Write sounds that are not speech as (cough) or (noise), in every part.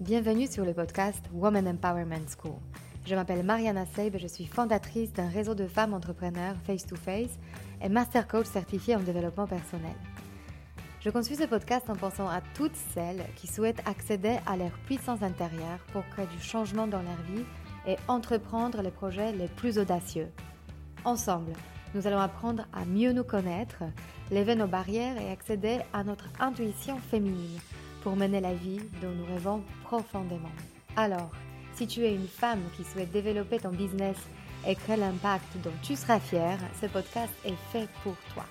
Bienvenue sur le podcast Woman Empowerment School. Je m'appelle Mariana Seib et je suis fondatrice d'un réseau de femmes entrepreneurs face-to-face et master coach certifié en développement personnel. Je conçus ce podcast en pensant à toutes celles qui souhaitent accéder à leur puissance intérieure pour créer du changement dans leur vie et entreprendre les projets les plus audacieux. Ensemble, nous allons apprendre à mieux nous connaître, lever nos barrières et accéder à notre intuition féminine pour mener la vie dont nous rêvons profondément. Alors, si tu es une femme qui souhaite développer ton business et créer l'impact dont tu seras fière, ce podcast est fait pour toi.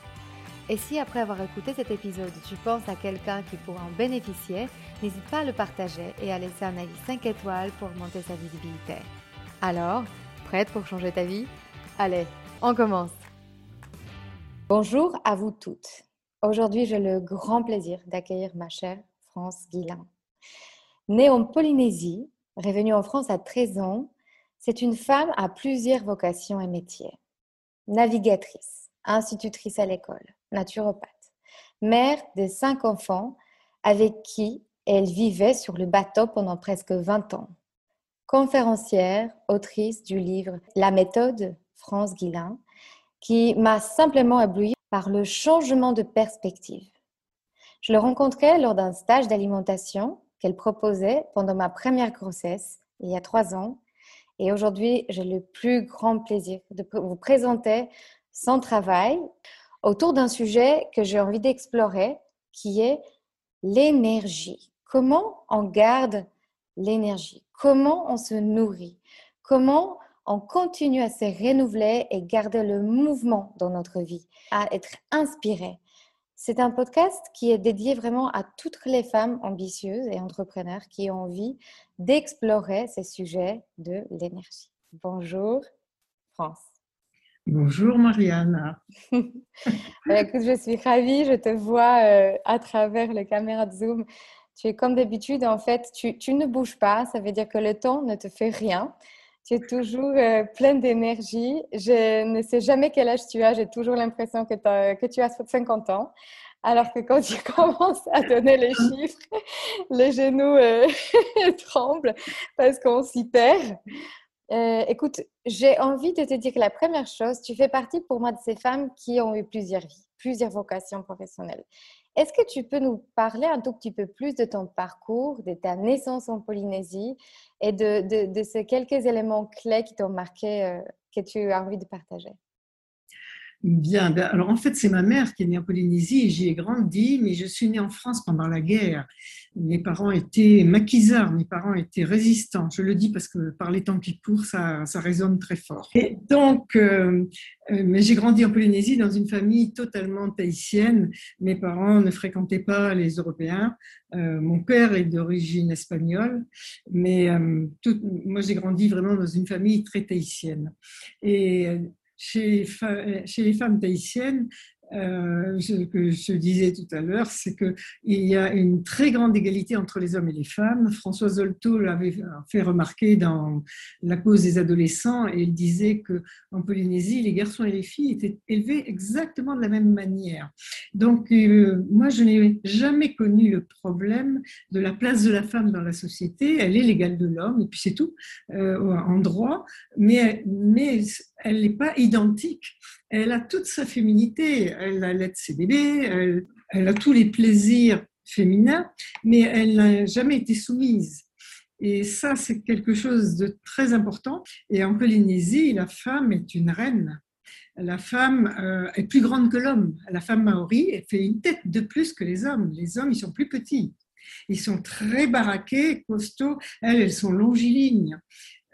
Et si après avoir écouté cet épisode, tu penses à quelqu'un qui pourra en bénéficier, n'hésite pas à le partager et à laisser un avis 5 étoiles pour augmenter sa visibilité. Alors, prête pour changer ta vie? Allez, on commence Bonjour à vous toutes. Aujourd'hui, j'ai le grand plaisir d'accueillir ma chère France Guillain. Née en Polynésie, revenue en France à 13 ans, c'est une femme à plusieurs vocations et métiers. Navigatrice, institutrice à l'école, naturopathe, mère de cinq enfants avec qui elle vivait sur le bateau pendant presque 20 ans. Conférencière, autrice du livre La méthode France Guillain, qui m'a simplement ébloui par le changement de perspective. Je le rencontrais lors d'un stage d'alimentation qu'elle proposait pendant ma première grossesse, il y a trois ans. Et aujourd'hui, j'ai le plus grand plaisir de vous présenter son travail autour d'un sujet que j'ai envie d'explorer, qui est l'énergie. Comment on garde l'énergie? Comment on se nourrit? Comment on continue à se renouveler et garder le mouvement dans notre vie, à être inspiré? C'est un podcast qui est dédié vraiment à toutes les femmes ambitieuses et entrepreneurs qui ont envie d'explorer ces sujets de l'énergie. Bonjour, France. Bonjour Marianne. (laughs) Bah, écoute, je suis ravie, je te vois euh, à travers les caméras de Zoom. Tu es comme d'habitude, en fait, tu, tu, ne bouges pas, ça veut dire que le temps ne te fait rien. Tu es toujours euh, pleine d'énergie. Je ne sais jamais quel âge tu as. J'ai toujours l'impression que, tu as 50 ans. Alors que quand tu (laughs) commences à donner les chiffres, les genoux euh, (laughs) tremblent parce qu'on s'y perd. Euh, écoute, j'ai envie de te dire la première chose, tu fais partie pour moi de ces femmes qui ont eu plusieurs vies, plusieurs vocations professionnelles. Est-ce que tu peux nous parler un tout petit peu plus de ton parcours, de ta naissance en Polynésie et de, ces quelques éléments clés qui t'ont marqué, euh, que tu as envie de partager? Bien, ben, alors en fait, c'est ma mère qui est née en Polynésie et j'y ai grandi, mais je suis née en France pendant la guerre. Mes parents étaient maquisards, mes parents étaient résistants. Je le dis parce que par les temps qui courent, ça, résonne très fort. Et donc, euh, euh, j'ai grandi en Polynésie dans une famille totalement tahitienne. Mes parents ne fréquentaient pas les Européens. Euh, mon père est d'origine espagnole, mais moi j'ai grandi vraiment dans une famille très tahitienne. Et chez, les femmes tahitiennes, euh, ce que je disais tout à l'heure, c'est qu'il y a une très grande égalité entre les hommes et les femmes. François Zolto l'avait fait remarquer dans La cause des adolescents et il disait qu'en Polynésie, les garçons et les filles étaient élevés exactement de la même manière. Donc, euh, moi, je n'ai jamais connu le problème de la place de la femme dans la société. Elle est l'égale de l'homme et puis c'est tout, euh, en droit, mais, mais elle n'est pas identique elle a toute sa féminité, elle a l'aide ses bébés, elle, a tous les plaisirs féminins, mais elle n'a jamais été soumise. Et ça, c'est quelque chose de très important. Et en Polynésie, la femme est une reine. La femme euh, est plus grande que l'homme. La femme maori elle fait une tête de plus que les hommes. Les hommes, ils sont plus petits. Ils sont très baraqués, costauds. Elles, elles sont longilignes.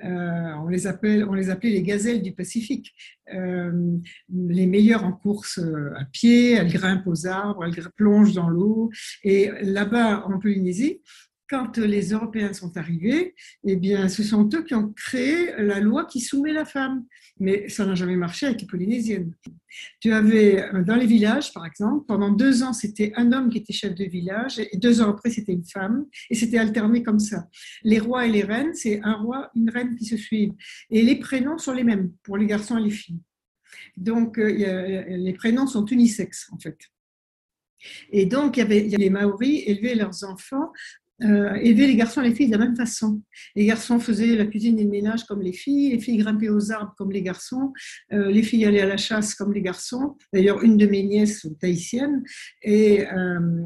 Euh, on, les appelle, on les appelait les gazelles du Pacifique. Euh, les meilleures en course euh, à pied, elles grimpent aux arbres, elles plongent dans l'eau. Et là-bas, en Polynésie, quand les Européens sont arrivés, eh bien, ce sont eux qui ont créé la loi qui soumet la femme. Mais ça n'a jamais marché avec les Polynésiennes. Tu avais, euh, dans les villages, par exemple, pendant deux ans, c'était un homme qui était chef de village, et deux ans après, c'était une femme, et c'était alterné comme ça. Les rois et les reines, c'est un roi, une reine qui se suivent. Et les prénoms sont les mêmes pour les garçons et les filles. Donc, euh, les prénoms sont unisexes, en fait. Et donc, il y avait, les Maoris élevaient leurs enfants euh, les garçons et les filles de la même façon. Les garçons faisaient la cuisine et le ménage comme les filles, les filles grimpaient aux arbres comme les garçons, euh, les filles allaient à la chasse comme les garçons. D'ailleurs, une de mes nièces tahitiennes et, euh,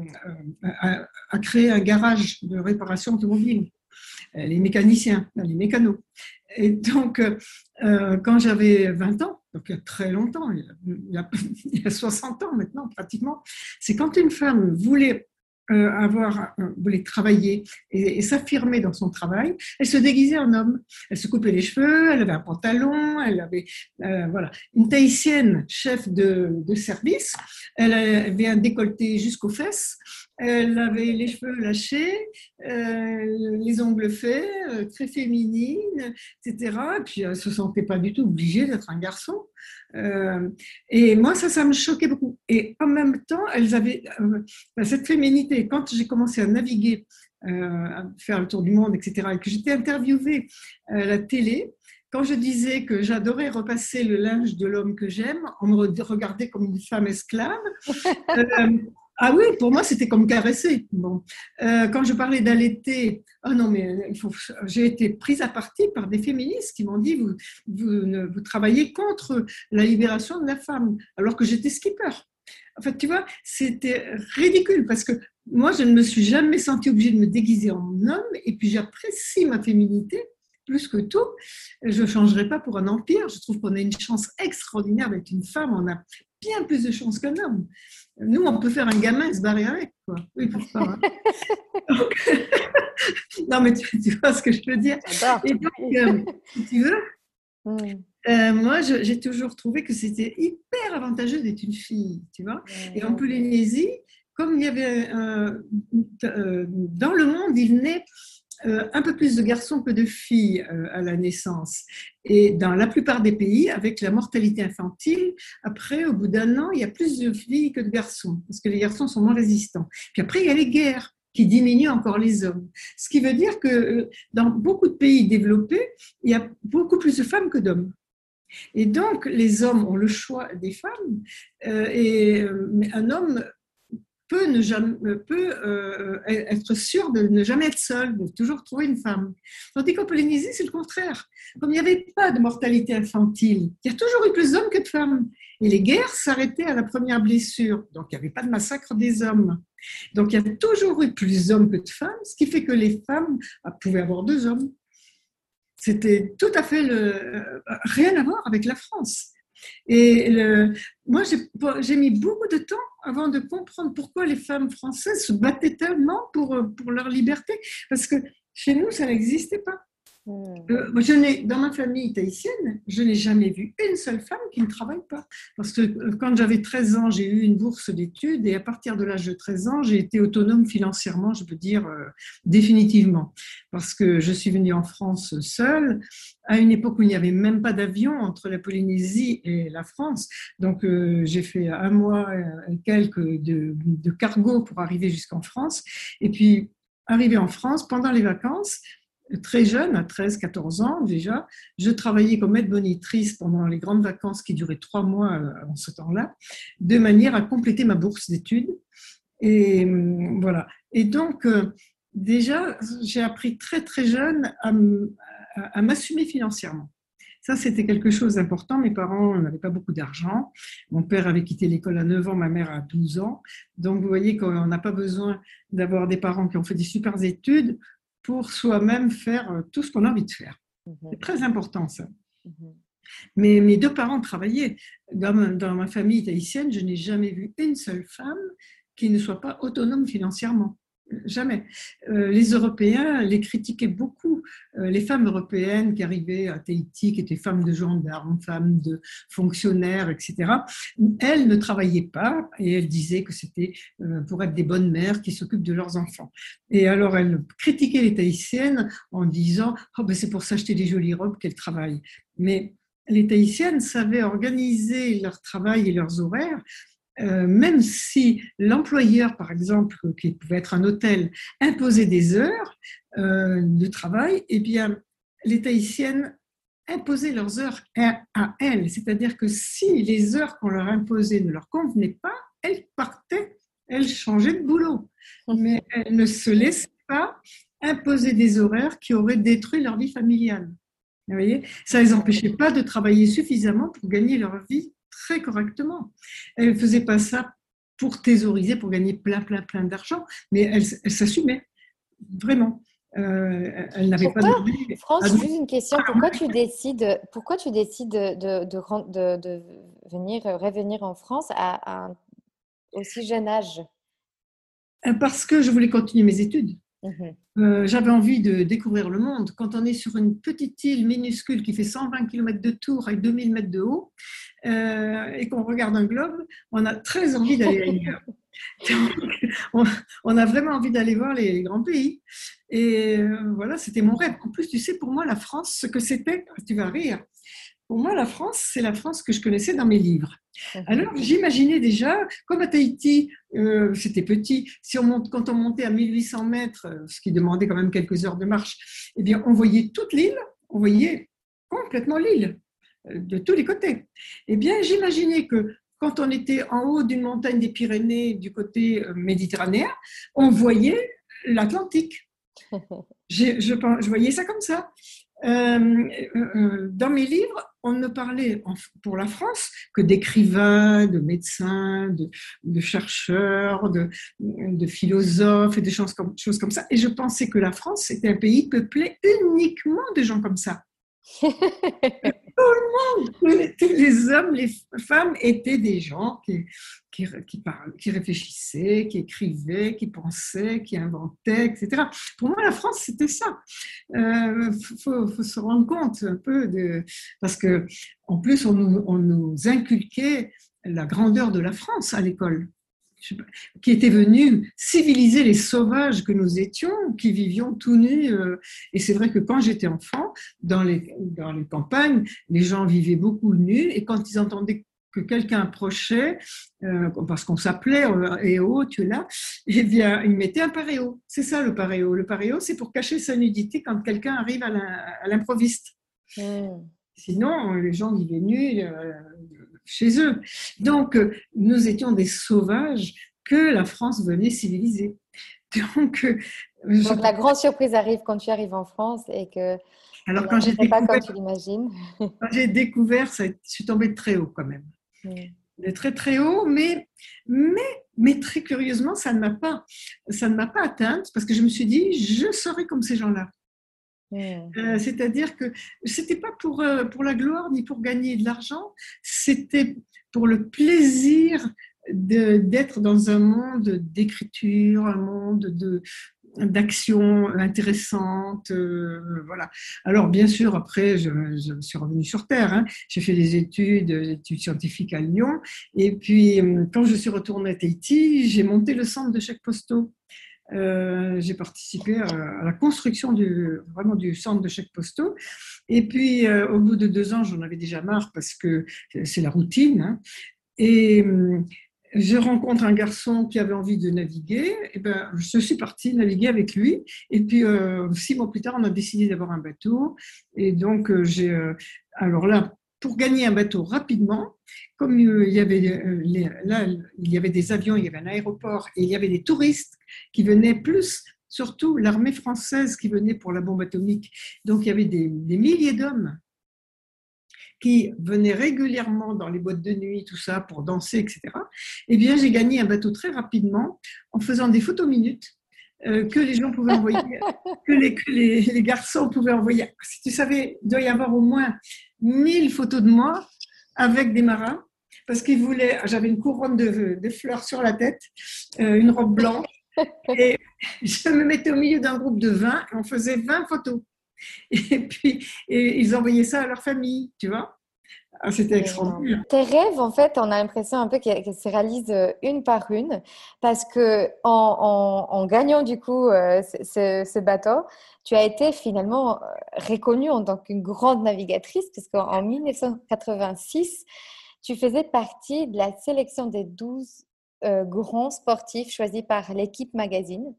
a, créé un garage de réparation automobile. Les mécaniciens, les mécanos. Et donc, quand j'avais 20 ans, donc il y a très longtemps, il y a, il y a (laughs) 60 ans maintenant pratiquement, c'est quand une femme voulait euh, avoir, euh, voulait travailler et, s'affirmer dans son travail, elle se déguisait en homme. Elle se coupait les cheveux, elle avait un pantalon, elle avait euh, voilà une tahitienne chef de, de, service. Elle avait un décolleté jusqu'aux fesses. Elle avait les cheveux lâchés, euh, les ongles faits, euh, très féminine, etc. Et puis elle se sentait pas du tout obligée d'être un garçon. Euh, et moi, ça, ça me choquait beaucoup. Et en même temps, elles avaient cette féminité. Quand j'ai commencé à naviguer, à faire le tour du monde, etc., et que j'étais interviewée à la télé, quand je disais que j'adorais repasser le linge de l'homme que j'aime, on me regardait comme une femme esclave. (laughs) Ah oui, pour moi, c'était comme caresser. Bon. Euh, quand je parlais d'allaiter, oh non, mais j'ai été prise à partie par des féministes qui m'ont dit vous, vous, vous, travaillez contre la libération de la femme, alors que j'étais skipper. En fait, tu vois, c'était ridicule parce que moi, je ne me suis jamais sentie obligée de me déguiser en homme et puis j'apprécie ma féminité plus que tout. Je ne changerai pas pour un empire. Je trouve qu'on a une chance extraordinaire avec une femme. On a bien plus de chance qu'un homme. Nous, on peut faire un gamin et se barrer avec. Quoi. Oui, pourquoi hein. (laughs) (laughs) Non, mais tu, vois ce que je veux dire. Et donc, euh, si tu veux, euh, moi, j'ai toujours trouvé que c'était hyper avantageux d'être une fille, tu vois. Et en Polynésie, comme il y avait euh, dans le monde, il naît euh, un peu plus de garçons que de filles euh, à la naissance. Et dans la plupart des pays, avec la mortalité infantile, après, au bout d'un an, il y a plus de filles que de garçons, parce que les garçons sont moins résistants. Puis après, il y a les guerres qui diminuent encore les hommes. Ce qui veut dire que euh, dans beaucoup de pays développés, il y a beaucoup plus de femmes que d'hommes. Et donc, les hommes ont le choix des femmes, et un homme peut, jamais, peut euh, être sûr de ne jamais être seul, de toujours trouver une femme. Tandis qu'en Polynésie, c'est le contraire. Comme il n'y avait pas de mortalité infantile, il y a toujours eu plus d'hommes que de femmes. Et les guerres s'arrêtaient à la première blessure. Donc, il n'y avait pas de massacre des hommes. Donc, il y a toujours eu plus d'hommes que de femmes, ce qui fait que les femmes pouvaient avoir deux hommes. C'était tout à fait euh, rien à voir avec la France. Et moi, j'ai mis beaucoup de temps avant de comprendre pourquoi les femmes françaises se battaient tellement pour, pour leur liberté, parce que chez nous, ça n'existait pas. Hmm. Euh, je n'ai, dans ma famille tahitienne, je n'ai jamais vu une seule femme qui ne travaille pas. Parce que euh, quand j'avais 13 ans, j'ai eu une bourse d'études et à partir de l'âge de 13 ans, j'ai été autonome financièrement, je peux dire euh, définitivement. Parce que je suis venue en France seule à une époque où il n'y avait même pas d'avion entre la Polynésie et la France. Donc j'ai fait un mois et quelques de, de cargo pour arriver jusqu'en France. Et puis, arrivé en France, pendant les vacances, très jeune, à 13-14 ans déjà, je travaillais comme aide-monitrice pendant les grandes vacances qui duraient trois mois euh, en ce temps-là, de manière à compléter ma bourse d'études. Et hum, voilà. Et donc, euh, déjà, j'ai appris très très jeune à m'assumer financièrement. Ça, c'était quelque chose d'important. Mes parents n'avaient pas beaucoup d'argent. Mon père avait quitté l'école à 9 ans, ma mère à 12 ans. Donc, vous voyez qu'on n'a pas besoin d'avoir des parents qui ont fait des super études pour soi-même faire euh, tout ce qu'on a envie de faire. Mhm. C'est très important ça. Mhm. Mais mes deux parents travaillaient. Dans ma, dans ma famille haïtienne, je n'ai jamais vu une seule femme qui ne soit pas autonome financièrement. Jamais. Euh, les Européens les critiquaient beaucoup. Euh, les femmes européennes qui arrivaient à Tahiti, qui étaient femmes de gendarmes, femmes de fonctionnaires, etc., elles ne travaillaient pas et elles disaient que c'était euh, pour être des bonnes mères qui s'occupent de leurs enfants. Et alors elles critiquaient les Tahitiennes en disant oh ben c'est pour s'acheter des jolies robes qu'elles travaillent. Mais les Tahitiennes savaient organiser leur travail et leurs horaires euh, même si l'employeur, par exemple, qui pouvait être un hôtel, imposait des heures euh, de travail, eh bien, les Tahitiennes imposaient leurs heures à elles. C'est-à-dire que si les heures qu'on leur imposait ne leur convenaient pas, elles partaient, elles changeaient de boulot. Mais elles ne se laissaient pas imposer des horaires qui auraient détruit leur vie familiale. Vous voyez? Ça ne les empêchait pas de travailler suffisamment pour gagner leur vie très correctement. Elles ne faisaient pas ça pour thésauriser, pour gagner plein, plein, plein d'argent, mais elles s'assumaient, vraiment. Euh, elle n'avait pas de... France, juste une question. Pourquoi tu décides, pourquoi tu décides de, de, de, venir, revenir en France à, un aussi jeune âge? Euh, Parce que je voulais continuer mes études. Mhm. Euh, j'avais envie de découvrir le monde. Quand on est sur une petite île minuscule qui fait 120 km de tour et 2000 mètres de haut, euh, et qu'on regarde un globe, on a très envie d'aller (laughs) ailleurs. on, a vraiment envie d'aller voir les, grands pays. Et euh, voilà, c'était mon rêve. En plus, tu sais, pour moi, la France, ce que c'était, tu vas rire, pour moi, la France, c'est la France que je connaissais dans mes livres. Mhm. Alors, j'imaginais déjà, comme à Tahiti, euh, c'était petit, si on monte, quand on montait à 1800 mètres, euh, ce qui demandait quand même quelques heures de marche, eh bien, on voyait toute l'île, on voyait complètement l'île, euh, de tous les côtés. Eh bien, j'imaginais que quand on était en haut d'une montagne des Pyrénées du côté méditerranéen, on voyait l'Atlantique. (laughs) Je, je, je, voyais ça comme ça. Euh, euh, dans mes livres, on ne parlait pour la France que d'écrivains, de médecins, de, chercheurs, de, philosophes et des choses comme, choses comme ça. Et je pensais que la France était un pays peuplé uniquement de gens comme ça. (laughs) Tout le monde, tous les hommes, les femmes étaient des gens qui, qui, qui, réfléchissaient, qui écrivaient, qui pensaient, qui inventaient, etc. Pour moi, la France, c'était ça. Il euh, faut, faut, se rendre compte un peu de. Parce que, en plus, on on nous inculquait la grandeur de la France à l'école qui était venu civiliser les sauvages que nous étions, qui vivions tout nus. Euh, et c'est vrai que quand j'étais enfant, dans les, dans les campagnes, les gens vivaient beaucoup nus, et quand ils entendaient que quelqu'un approchait, euh, parce qu'on s'appelait euh, Eh oh, tu es là, eh bien, ils mettaient un paréo. C'est ça le paréo. Le paréo, c'est pour cacher sa nudité quand quelqu'un arrive à l'improviste. Hmm. Sinon, les gens vivaient nus chez eux. Donc, euh, nous étions des sauvages que la France venait civiliser. (laughs) Donc, euh, la grande surprise arrive quand tu arrives en France et que. Alors, (laughs) quand j'ai découvert, pas tu l'imagines. quand j'ai découvert, je suis tombée de très haut quand même. De très très haut, mais, mais, mais très curieusement, ça ne m'a pas, ça ne m'a pas atteinte parce que je me suis dit, je serai comme ces gens-là. Mmh. Euh, c'est-à-dire que c'était pas pour, euh, pour la gloire ni pour gagner de l'argent, c'était pour le plaisir d'être dans un monde d'écriture, un monde de d'action intéressante, euh, voilà. Alors bien sûr, après, je, suis revenue sur Terre. Hein. J'ai fait des études, études scientifiques à Lyon, et puis quand je suis retournée à Tahiti, j'ai monté le centre de chèques postaux. Euh, j'ai participé à, la construction du, vraiment du centre de chèques postaux. Et puis, euh, au bout de deux ans, j'en avais déjà marre parce que c'est la routine. Hein. Et euh, je rencontre un garçon qui avait envie de naviguer. Et ben, je suis partie naviguer avec lui. Et puis, six mois plus tard, on a décidé d'avoir un bateau. Et donc, j'ai. alors là, pour gagner un bateau rapidement, comme il y avait là, il y avait des avions, il y avait un aéroport et il y avait des touristes qui venaient plus, surtout l'armée française qui venait pour la bombe atomique. Donc il y avait des, milliers d'hommes qui venaient régulièrement dans les boîtes de nuit, tout ça, pour danser, etc. Eh bien, j'ai gagné un bateau très rapidement en faisant des photos minutes euh, que les gens pouvaient envoyer, que, les, les, garçons pouvaient envoyer. Si tu savais, il doit y avoir au moins 1000 photos de moi avec des marins, parce qu'ils voulaient, j'avais une couronne de, de, fleurs sur la tête, euh, une robe blanche, (laughs) et je me mettais au milieu d'un groupe de 20 et on faisait 20 photos. Et puis, ils envoyaient ça à leur famille, tu vois. Ah, c'était extraordinaire. Tes rêves, en fait, on a l'impression un peu qu'ils se réalisent euh, une par une, parce que en, gagnant du coup euh, ce, bateau, tu as été finalement euh, reconnue en tant qu'une grande navigatrice, parce qu'en 1986, tu faisais partie de la sélection des 12 euh, grands sportifs choisis par l'équipe magazine.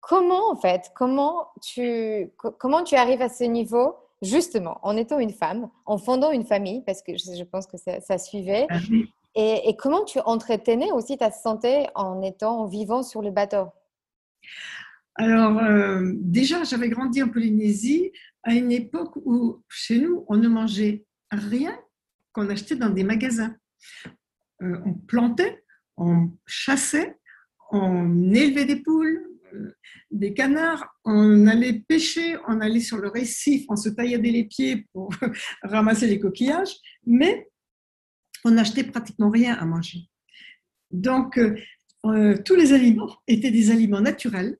comment, en fait, comment tu, comment tu arrives à ce niveau, justement, en étant une femme, en fondant une famille, parce que je, pense que ça, suivait, ah et, comment tu entretenais aussi ta santé en étant, en vivant sur le bateau? Alors, euh, déjà, j'avais grandi en Polynésie à une époque où, chez nous, on ne mangeait rien qu'on achetait dans des magasins. Euh, on plantait, on chassait, on élevait des poules, des canards, on allait pêcher, on allait sur le récif, on se tailladait les pieds pour (laughs) ramasser les coquillages, mais on n'achetait pratiquement rien à manger. Donc, tous les aliments étaient des aliments naturels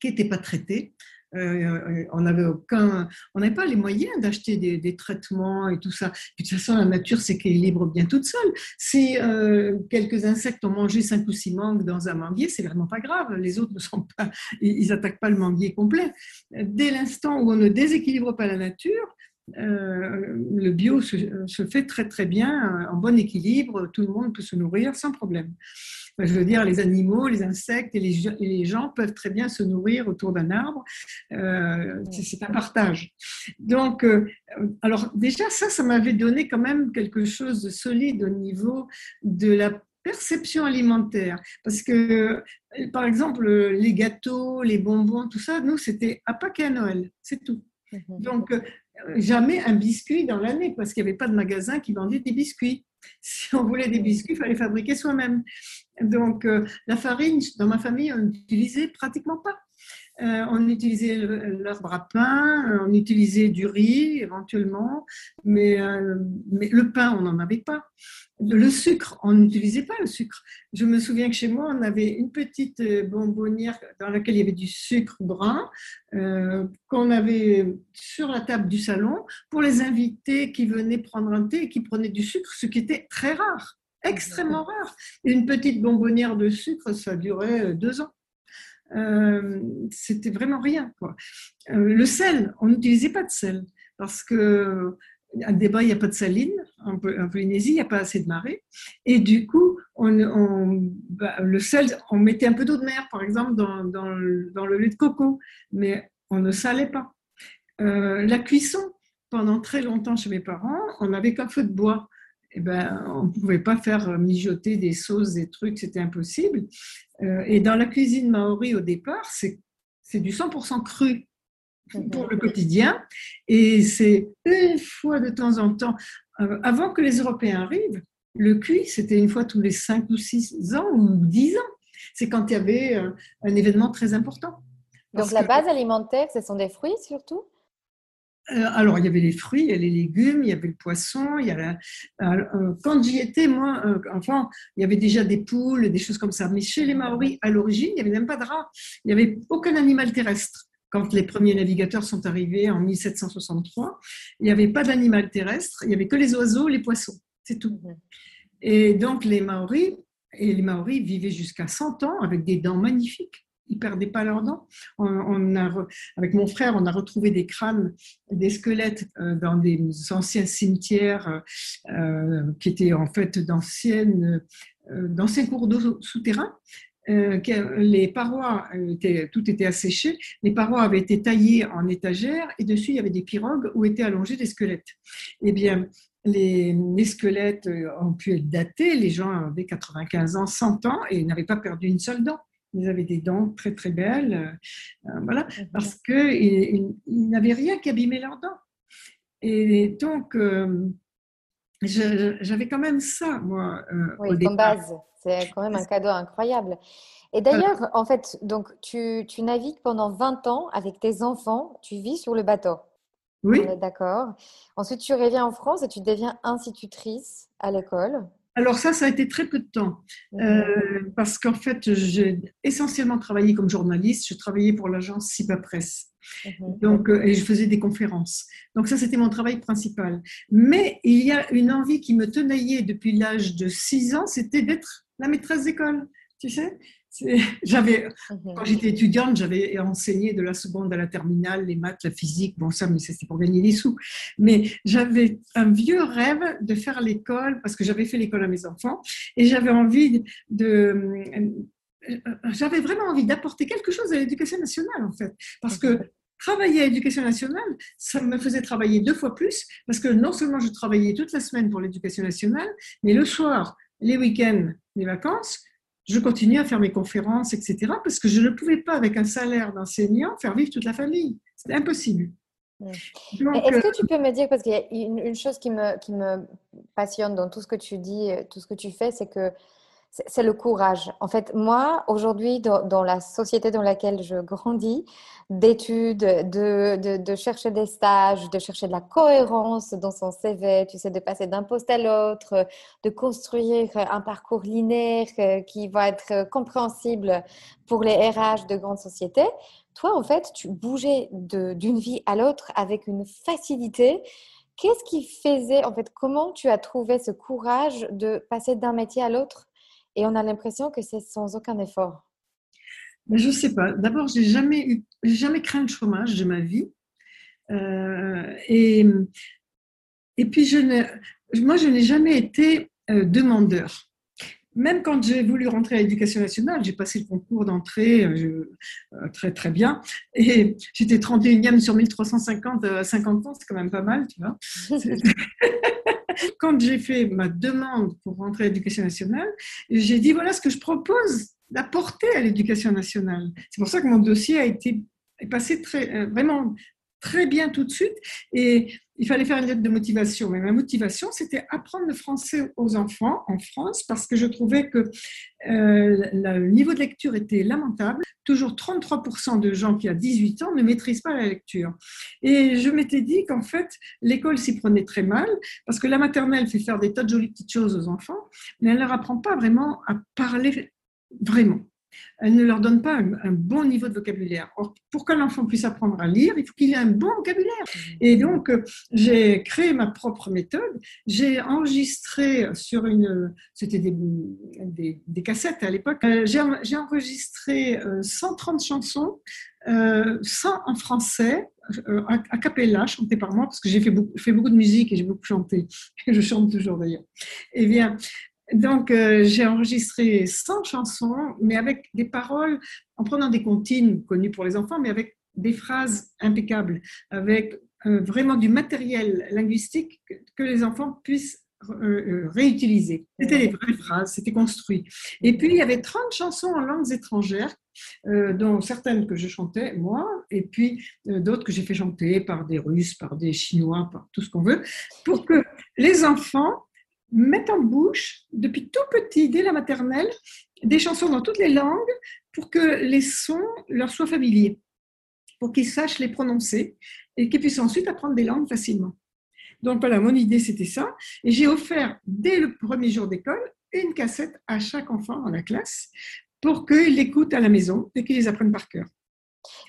qui n'étaient pas traités. Euh, on n'avait aucun, on pas les moyens d'acheter des, traitements et tout ça. de toute façon, la nature s'équilibre bien toute seule. Si euh, quelques insectes ont mangé cinq ou six mangues dans un manguier, c'est vraiment pas grave. Les autres ne sont pas, ils attaquent pas le manguier complet. Dès l'instant où on ne déséquilibre pas la nature, le bio se, se, fait très très bien, en bon équilibre. Tout le monde peut se nourrir sans problème je veux dire, les animaux, les insectes et les, gens peuvent très bien se nourrir autour d'un arbre. Euh, c'est un partage. Donc, euh, alors déjà, ça, ça m'avait donné quand même quelque chose de solide au niveau de la perception alimentaire. Parce que, par exemple, les gâteaux, les bonbons, tout ça, nous, c'était à Pâques et à Noël, c'est tout. Mhm. Donc, jamais un biscuit dans l'année, parce qu'il n'y avait pas de magasin qui vendait des biscuits. Si on voulait des biscuits, il fallait fabriquer soi-même. Donc, euh, la farine, dans ma famille, on n'utilisait pratiquement pas. Euh, on utilisait l'arbre à pain, euh, on utilisait du riz éventuellement, mais, mais le pain, on n'en avait pas. Le sucre, on n'utilisait pas le sucre. Je me souviens que chez moi, on avait une petite bonbonnière dans laquelle il y avait du sucre brun qu'on avait sur la table du salon pour les invités qui venaient prendre un thé et qui prenaient du sucre, ce qui était très rare extrêmement rare. Une petite bonbonnière de sucre, ça durait euh, deux ans. Euh, c'était vraiment rien. Quoi. Euh, le sel, on n'utilisait pas de sel parce que débat, il n'y a pas de saline en, Polynésie, il n'y a pas assez de marée. Et du coup, on, bah, le sel, on mettait un peu d'eau de mer, par exemple, dans, dans, le, lait de coco, mais on ne salait pas. la cuisson, pendant très longtemps chez mes parents, on n'avait qu'un feu de bois eh ben, on ne pouvait pas faire mijoter des sauces, des trucs, c'était impossible. Euh, et dans la cuisine maori, au départ, c'est du 100% cru pour le quotidien. Et c'est une fois de temps en temps, euh, avant que les Européens arrivent, le cuit, c'était une fois tous les 5 ou 6 ans ou 10 ans. C'est quand il y avait euh, un événement très important. Donc la base alimentaire, ce sont des fruits surtout? Alors, il y avait les fruits, il y avait les légumes, il y avait le poisson. Il y euh, euh, quand j'y étais, moi, enfin, il y avait déjà des poules, des choses comme ça. Mais chez les Maoris, à l'origine, il n'y avait même pas de rats. Il n'y avait aucun animal terrestre. Quand les premiers navigateurs sont arrivés en 1763, il n'y avait pas d'animal terrestre. Il n'y avait que les oiseaux, les poissons. C'est tout. Et donc, les Maoris, et les Maoris vivaient jusqu'à 100 ans avec des dents magnifiques ils perdaient pas leurs dents. On, a, avec mon frère, on a retrouvé des crânes, des squelettes euh, dans des anciens cimetières euh, qui étaient en fait d'anciennes, euh, d'anciens cours d'eau souterrains. les parois étaient, tout était asséché, les parois avaient été taillées en étagères et dessus il y avait des pirogues où étaient allongés des squelettes. Eh bien, les, squelettes ont pu être datés, les gens avaient 95 ans, 100 ans et n'avaient pas perdu une seule dent. Ils avaient des dents très très belles, euh, euh, voilà, parce qu'ils ils, n'avaient rien qui abîmait leurs dents. Et donc, euh, j'avais quand même ça, moi. oui, comme base. C'est quand même un cadeau incroyable. Et d'ailleurs, en fait, donc tu, tu, navigues pendant 20 ans avec tes enfants, tu vis sur le bateau. Oui. D'accord. Ensuite, tu reviens en France et tu deviens institutrice à l'école. Alors ça, ça a été très peu de temps, euh, parce qu'en fait, j'ai essentiellement travaillé comme journaliste. Je travaillais pour l'agence Ciba Presse. Mhm. Donc, euh, et je faisais des conférences. Donc ça, c'était mon travail principal. Mais il y a une envie qui me tenaillait depuis l'âge de 6 ans, c'était d'être la maîtresse d'école. Tu sais, j'avais, mhm. quand j'étais étudiante, j'avais enseigné de la seconde à la terminale, les maths, la physique, bon ça, mais c'était pour gagner des sous. Mais j'avais un vieux rêve de faire l'école, parce que j'avais fait l'école à mes enfants, et j'avais envie de... Euh, j'avais vraiment envie d'apporter quelque chose à l'éducation nationale, en fait. Parce que mhm. travailler à l'éducation nationale, ça me faisait travailler deux fois plus, parce que non seulement je travaillais toute la semaine pour l'éducation nationale, mais le soir, les week-ends, les vacances, je continuais à faire mes conférences, etc., parce que je ne pouvais pas, avec un salaire d'enseignant, faire vivre toute la famille. C'était impossible. Est-ce que euh, tu peux me dire, parce qu'il y a une, chose qui me, qui me passionne dans tout ce que tu dis, tout ce que tu fais, c'est que c'est le courage. En fait, moi, aujourd'hui, dans, la société dans laquelle je grandis, d'études, de, de, chercher des stages, de chercher de la cohérence dans son CV, tu sais, de passer d'un poste à l'autre, de construire un parcours linéaire euh, qui va être compréhensible pour les RH de grandes sociétés. Toi, en fait, tu bougeais d'une vie à l'autre avec une facilité. Qu'est-ce qui faisait, en fait, comment tu as trouvé ce courage de passer d'un métier à l'autre? Et on a l'impression que c'est sans aucun effort. Mais je ne sais pas. D'abord, j'ai jamais eu, jamais craint le chômage de ma vie. Euh, et, et puis, je moi, je n'ai jamais été euh, demandeur. Même quand j'ai voulu rentrer à l'éducation nationale, j'ai passé le concours d'entrée euh, très très bien. Et j'étais 31e sur 1350 à 50 ans, c'est quand même pas mal, tu vois. (laughs) (laughs) (laughs) Quand j'ai fait ma demande pour rentrer à l'éducation nationale, j'ai dit voilà ce que je propose d'apporter à l'éducation nationale. C'est pour ça que mon dossier a été passé très, euh, vraiment très bien tout de suite. Et il fallait faire une lettre de motivation. Mais ma motivation, c'était apprendre le français aux enfants en France parce que je trouvais que euh, le niveau de lecture était lamentable. Toujours 33% de gens qui ont 18 ans ne maîtrisent pas la lecture. Et je m'étais dit qu'en fait, l'école s'y prenait très mal parce que la maternelle fait faire des tas de jolies petites choses aux enfants, mais elle ne leur apprend pas vraiment à parler vraiment elle ne leur donne pas un, bon niveau de vocabulaire. Or, pour qu'un enfant puisse apprendre à lire, il faut qu'il ait un bon vocabulaire. Et donc, euh, j'ai créé ma propre méthode. J'ai enregistré sur une, c'était des, des, cassettes à l'époque, euh, j'ai enregistré 130 euh, chansons, 100 en français, a cappella, chantées par moi, parce que j'ai fait beaucoup, fait beaucoup de musique et j'ai beaucoup chanté. (laughs) Je chante toujours d'ailleurs. Eh bien, donc, euh, j'ai enregistré 100 chansons, mais avec des paroles, en prenant des comptines connues pour les enfants, mais avec des phrases impeccables, avec euh, vraiment du matériel linguistique que, les enfants puissent euh, réutiliser. C'était des vraies phrases, c'était construit. Et puis, il y avait 30 chansons en langues étrangères, dont certaines que je chantais, moi, et puis d'autres que j'ai fait chanter par des Russes, par des Chinois, par tout ce qu'on veut, pour que les enfants mettent en bouche, depuis tout petit, dès la maternelle, des chansons dans toutes les langues pour que les sons leur soient familiers, pour qu'ils sachent les prononcer et qu'ils puissent ensuite apprendre des langues facilement. Donc voilà, mon idée c'était ça. Et j'ai offert dès le premier jour d'école une cassette à chaque enfant dans la classe pour qu'ils l'écoutent à la maison et qu'ils les apprennent par cœur.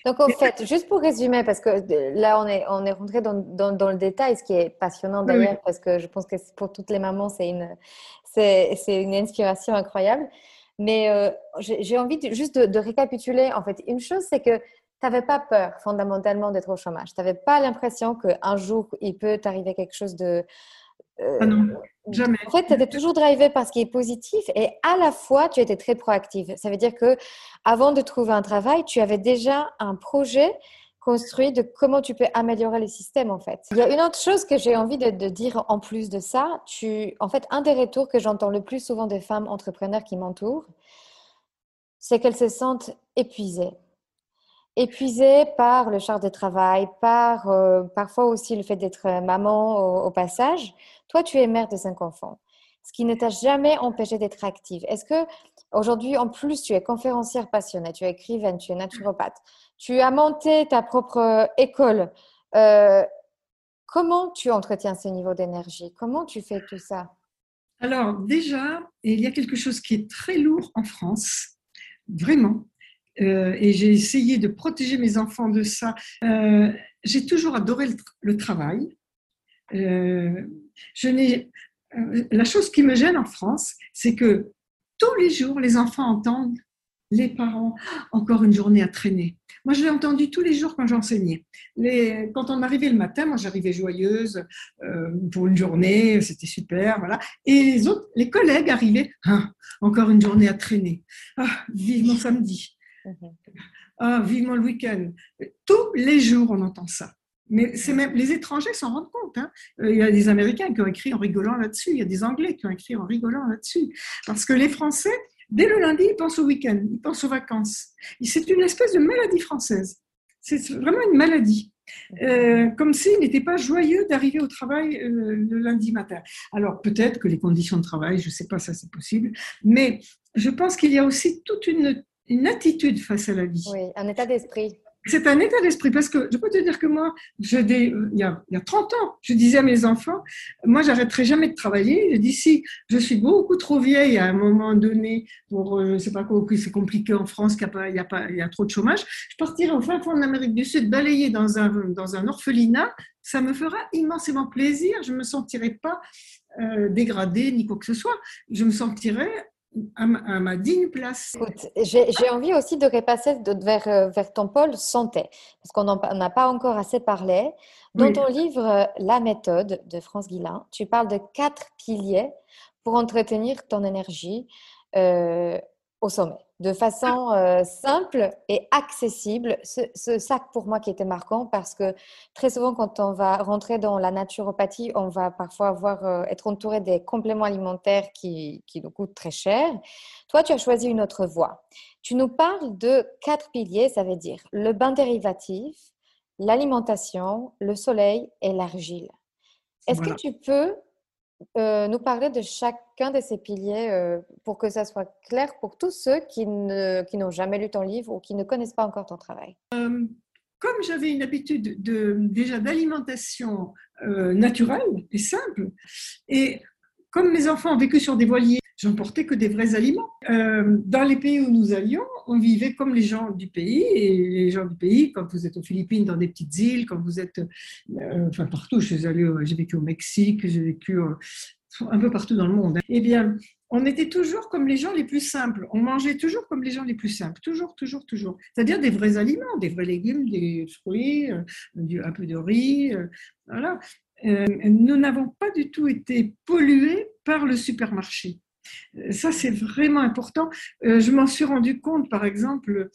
Donc, en fait, juste pour résumer, parce que là, on est, on est rentré dans, dans, le détail, ce qui est passionnant d'ailleurs, parce que je pense que pour toutes les mamans, c'est une, c'est, une inspiration incroyable. Mais euh, j'ai envie juste de, récapituler. En fait, une chose, c'est que tu n'avais pas peur fondamentalement d'être au chômage. Tu n'avais pas l'impression qu'un jour, il peut t'arriver quelque chose de, ah non, jamais. En fait, tu étais toujours drivé par ce qui est positif et à la fois, tu étais très proactive. Ça veut dire que avant de trouver un travail, tu avais déjà un projet construit de comment tu peux améliorer les systèmes en fait. Il y a une autre chose que j'ai envie de, de, dire en plus de ça. Tu, en fait, un des retours que j'entends le plus souvent des femmes entrepreneurs qui m'entourent, c'est qu'elles se sentent épuisées épuisée par le charge de travail, par euh, parfois aussi le fait d'être maman au, passage. Toi, tu es mère de cinq enfants, ce qui ne t'a jamais empêché d'être active. Est-ce que aujourd'hui, en plus, tu es conférencière passionnée, tu es écrivaine, tu es naturopathe, tu as monté ta propre euh, école. Euh, comment tu entretiens ce niveau d'énergie? Comment tu fais tout ça? Alors déjà, il y a quelque chose qui est très lourd en France, vraiment, euh, et j'ai essayé de protéger mes enfants de ça. J'ai toujours adoré le, travail. Je n'ai, la chose qui me gêne en France, c'est que tous les jours, les enfants entendent les parents, encore une journée à traîner. Moi, je l'ai entendu tous les jours quand j'enseignais. Les, quand on arrivait le matin, moi, j'arrivais joyeuse pour une journée, c'était super, voilà. Et les autres, les collègues arrivaient, ah, encore une journée à traîner. Ah, vivement samedi. Mhm. Ah, vivement le week-end. Tous les jours, on entend ça. Mais c'est même les étrangers s'en rendent compte. Hein. Euh, il y a des Américains qui ont écrit en rigolant là-dessus. Il y a des Anglais qui ont écrit en rigolant là-dessus. Parce que les Français dès le lundi, il pense au week-end, il pense aux vacances. C'est une espèce de maladie française. C'est vraiment une maladie. Euh, comme s'il n'était pas joyeux d'arriver au travail euh, le lundi matin. Alors peut-être que les conditions de travail, je ne sais pas, ça c'est possible, mais je pense qu'il y a aussi toute une attitude face à la vie. Oui, un état d'esprit. C'est un état d'esprit parce que je peux te dire que moi, je, il, y a, il y a 30 ans, je disais à mes enfants, moi, j'arrêterai jamais de travailler. Je dis, si je suis beaucoup trop vieille à un moment donné pour, euh, je sais pas quoi, c'est compliqué en France, qu'il y, y, a pas, il y a trop de chômage, je partirai au fin fond de l'Amérique du Sud, balayer dans un, dans un orphelinat. Ça me fera immensément plaisir. Je me sentirai pas euh, dégradée ni quoi que ce soit. Je me sentirai à ma, digne place. J'ai envie aussi de repasser vers, euh, vers ton pôle santé, parce qu'on n'a pas encore assez parlé. Dans ton livre euh, La méthode de France Guillain, tu parles de quatre piliers pour entretenir ton énergie euh, au sommet de façon euh, simple et accessible. Ce, sac pour moi qui était marquant parce que très souvent quand on va rentrer dans la naturopathie, on va parfois avoir, euh, être entouré des compléments alimentaires qui, qui, nous coûtent très cher. Toi, tu as choisi une autre voie. Tu nous parles de quatre piliers, ça veut dire le bain dérivatif, l'alimentation, le soleil et l'argile. Est-ce que tu peux euh, nous parler de chacun de ces piliers euh, pour que ça soit clair pour tous ceux qui, n'ont jamais lu ton livre ou qui ne connaissent pas encore ton travail. Euh, Comme j'avais une habitude de, déjà d'alimentation naturelle et simple, et comme mes enfants ont vécu sur des voiliers, j'emportais que des vrais aliments. dans les pays où nous allions, on vivait comme les gens du pays. Et les gens du pays, quand vous êtes aux Philippines, dans des petites îles, quand vous êtes, enfin partout, j'ai vécu au Mexique, j'ai vécu un peu partout dans le monde. Eh bien, on était toujours comme les gens les plus simples. On mangeait toujours comme les gens les plus simples. Toujours, toujours, toujours. C'est-à-dire des vrais aliments, des vrais légumes, des fruits, euh, un peu de riz. Euh, voilà. Euh, nous n'avons pas du tout été pollués par le supermarché. Ça, c'est vraiment important. Euh, je m'en suis rendu compte, par exemple,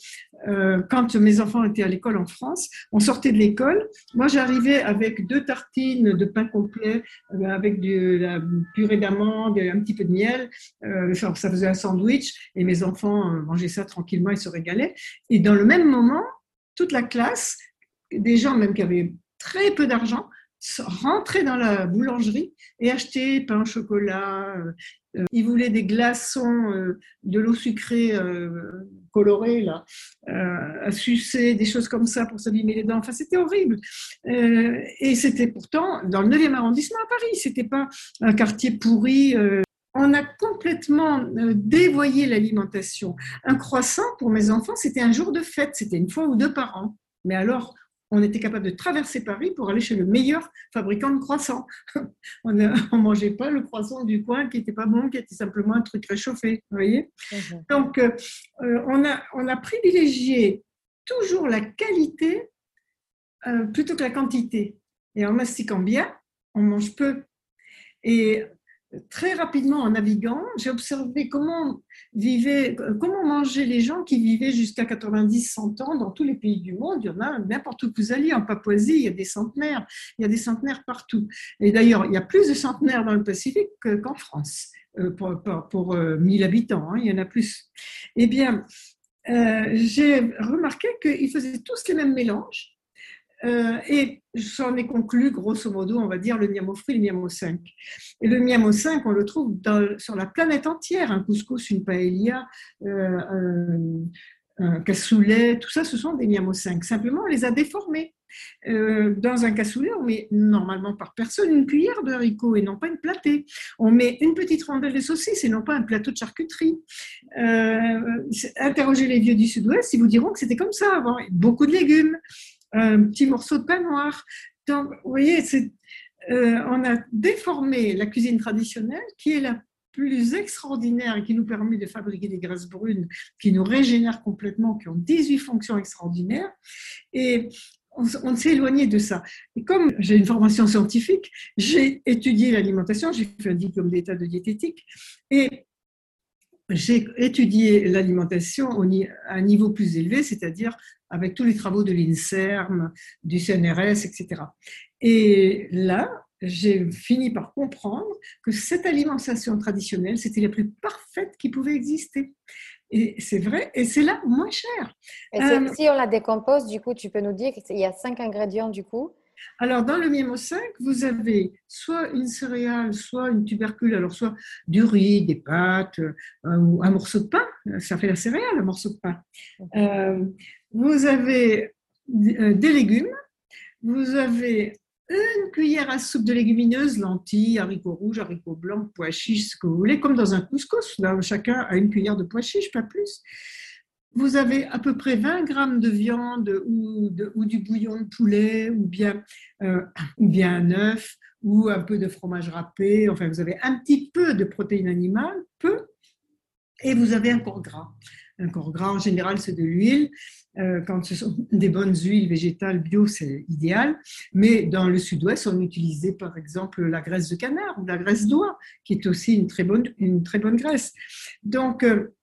euh, quand mes enfants étaient à l'école en France, on sortait de l'école. Moi, j'arrivais avec deux tartines de pain complet, euh, avec de la purée d'amande, un petit peu de miel. ça faisait un sandwich et mes enfants mangeaient ça tranquillement, ils se régalaient. Et dans le même moment, toute la classe, des gens même qui avaient très peu d'argent, rentraient dans la boulangerie et achetaient pain au chocolat, euh, ils voulaient des glaçons, euh, de l'eau sucrée euh, colorée, là, à sucer, des choses comme ça pour s'abîmer les dents. Enfin, c'était horrible. et c'était pourtant dans le 9e arrondissement à Paris. C'était pas un quartier pourri. on a complètement dévoyé l'alimentation. Un croissant pour mes enfants, c'était un jour de fête. C'était une fois ou deux par an. Mais alors, on était capable de traverser Paris pour aller chez le meilleur fabricant de croissants. (laughs) on ne mangeait pas le croissant du coin qui n'était pas bon, qui était simplement un truc réchauffé. Vous voyez mhm. Donc, euh, euh, on, a, on a privilégié toujours la qualité euh, plutôt que la quantité. Et en mastiquant bien, on mange peu. Et très rapidement en naviguant, j'ai observé comment vivaient, comment mangeaient les gens qui vivaient jusqu'à 90-100 ans dans tous les pays du monde. Il y en a n'importe où vous allez, en Papouasie, il y a des centenaires, il y a des centenaires partout. Et d'ailleurs, il y a plus de centenaires dans le Pacifique qu'en France, euh, pour, pour, 1000 euh, habitants, hein, il y en a plus. Eh bien, euh, j'ai remarqué qu'ils faisaient tous les mêmes mélanges euh, et j'en ai conclu, grosso modo, on va dire le Miamo fruit, le Miamo 5. Et le Miamo 5, on le trouve sur la planète entière. Un couscous, une paella, euh, un, cassoulet, tout ça, ce sont des Miamo 5. Simplement, on les a déformés. Euh, dans un cassoulet, on met normalement par personne une cuillère de haricots et non pas une platée. On met une petite rondelle de saucisse et non pas un plateau de charcuterie. interrogez les vieux du Sud-Ouest, ils vous diront que c'était comme ça avant. Beaucoup de légumes un petit morceau de pain noir. Donc, vous voyez, euh, on a déformé la cuisine traditionnelle qui est la plus extraordinaire et qui nous permet de fabriquer des graisses brunes qui nous régénèrent complètement, qui ont 18 fonctions extraordinaires. Et on, s'est éloigné de ça. Et comme j'ai une formation scientifique, j'ai étudié l'alimentation, j'ai fait un diplôme d'état de diététique. Et j'ai étudié l'alimentation à un niveau plus élevé, c'est-à-dire avec tous les travaux de l'INSERM, du CNRS, etc. Et là, j'ai fini par comprendre que cette alimentation traditionnelle, c'était la plus parfaite qui pouvait exister. Et c'est vrai, et c'est là moins cher. Et euh, si on la décompose, du coup, tu peux nous dire qu'il y a cinq ingrédients du coup alors, dans le Miemo 5, vous avez soit une céréale, soit une tubercule, alors soit du riz, des pâtes, euh, ou un morceau de pain, ça fait la céréale, un morceau de pain. Euh, vous avez des légumes, vous avez une cuillère à soupe de légumineuses, lentilles, haricots rouges, haricots blancs, pois chiches, ce que vous voulez, comme dans un couscous. Là, chacun a une cuillère de pois chiches, pas plus. Vous avez à peu près 20 grammes de viande ou, du bouillon de poulet ou bien, euh, ou bien un œuf ou un peu de fromage râpé. Enfin, vous avez un petit peu de protéines animales, peu, et vous avez un corps gras. Un corps gras, en général, c'est de l'huile. Euh, quand ce sont des bonnes huiles végétales bio, c'est idéal. Mais dans le sud-ouest, on utilisait par exemple la graisse de canard ou la graisse d'oie, qui est aussi une très bonne, une très bonne graisse. Donc, euh,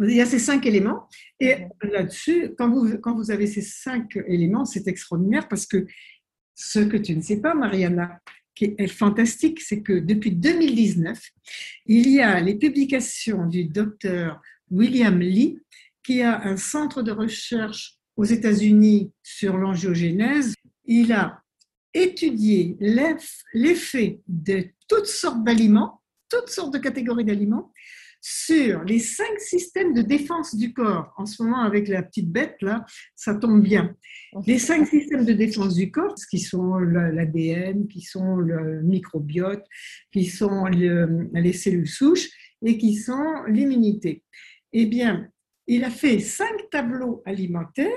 il y a ces cinq éléments. Et là-dessus, quand vous, quand vous avez ces cinq éléments, c'est extraordinaire parce que ce que tu ne sais pas, Mariana, qui est fantastique, c'est que depuis 2019, il y a les publications du docteur William Lee, qui a un centre de recherche aux États-Unis sur l'angiogénèse. Il a étudié l'effet de toutes sortes d'aliments, toutes sortes de catégories d'aliments, sur les cinq systèmes de défense du corps. En ce moment, avec la petite bête, là, ça tombe bien. Les cinq systèmes de défense du corps, qui sont l'ADN, qui sont le microbiote, qui sont les cellules souches et qui sont l'immunité. Eh bien, il a fait cinq tableaux alimentaires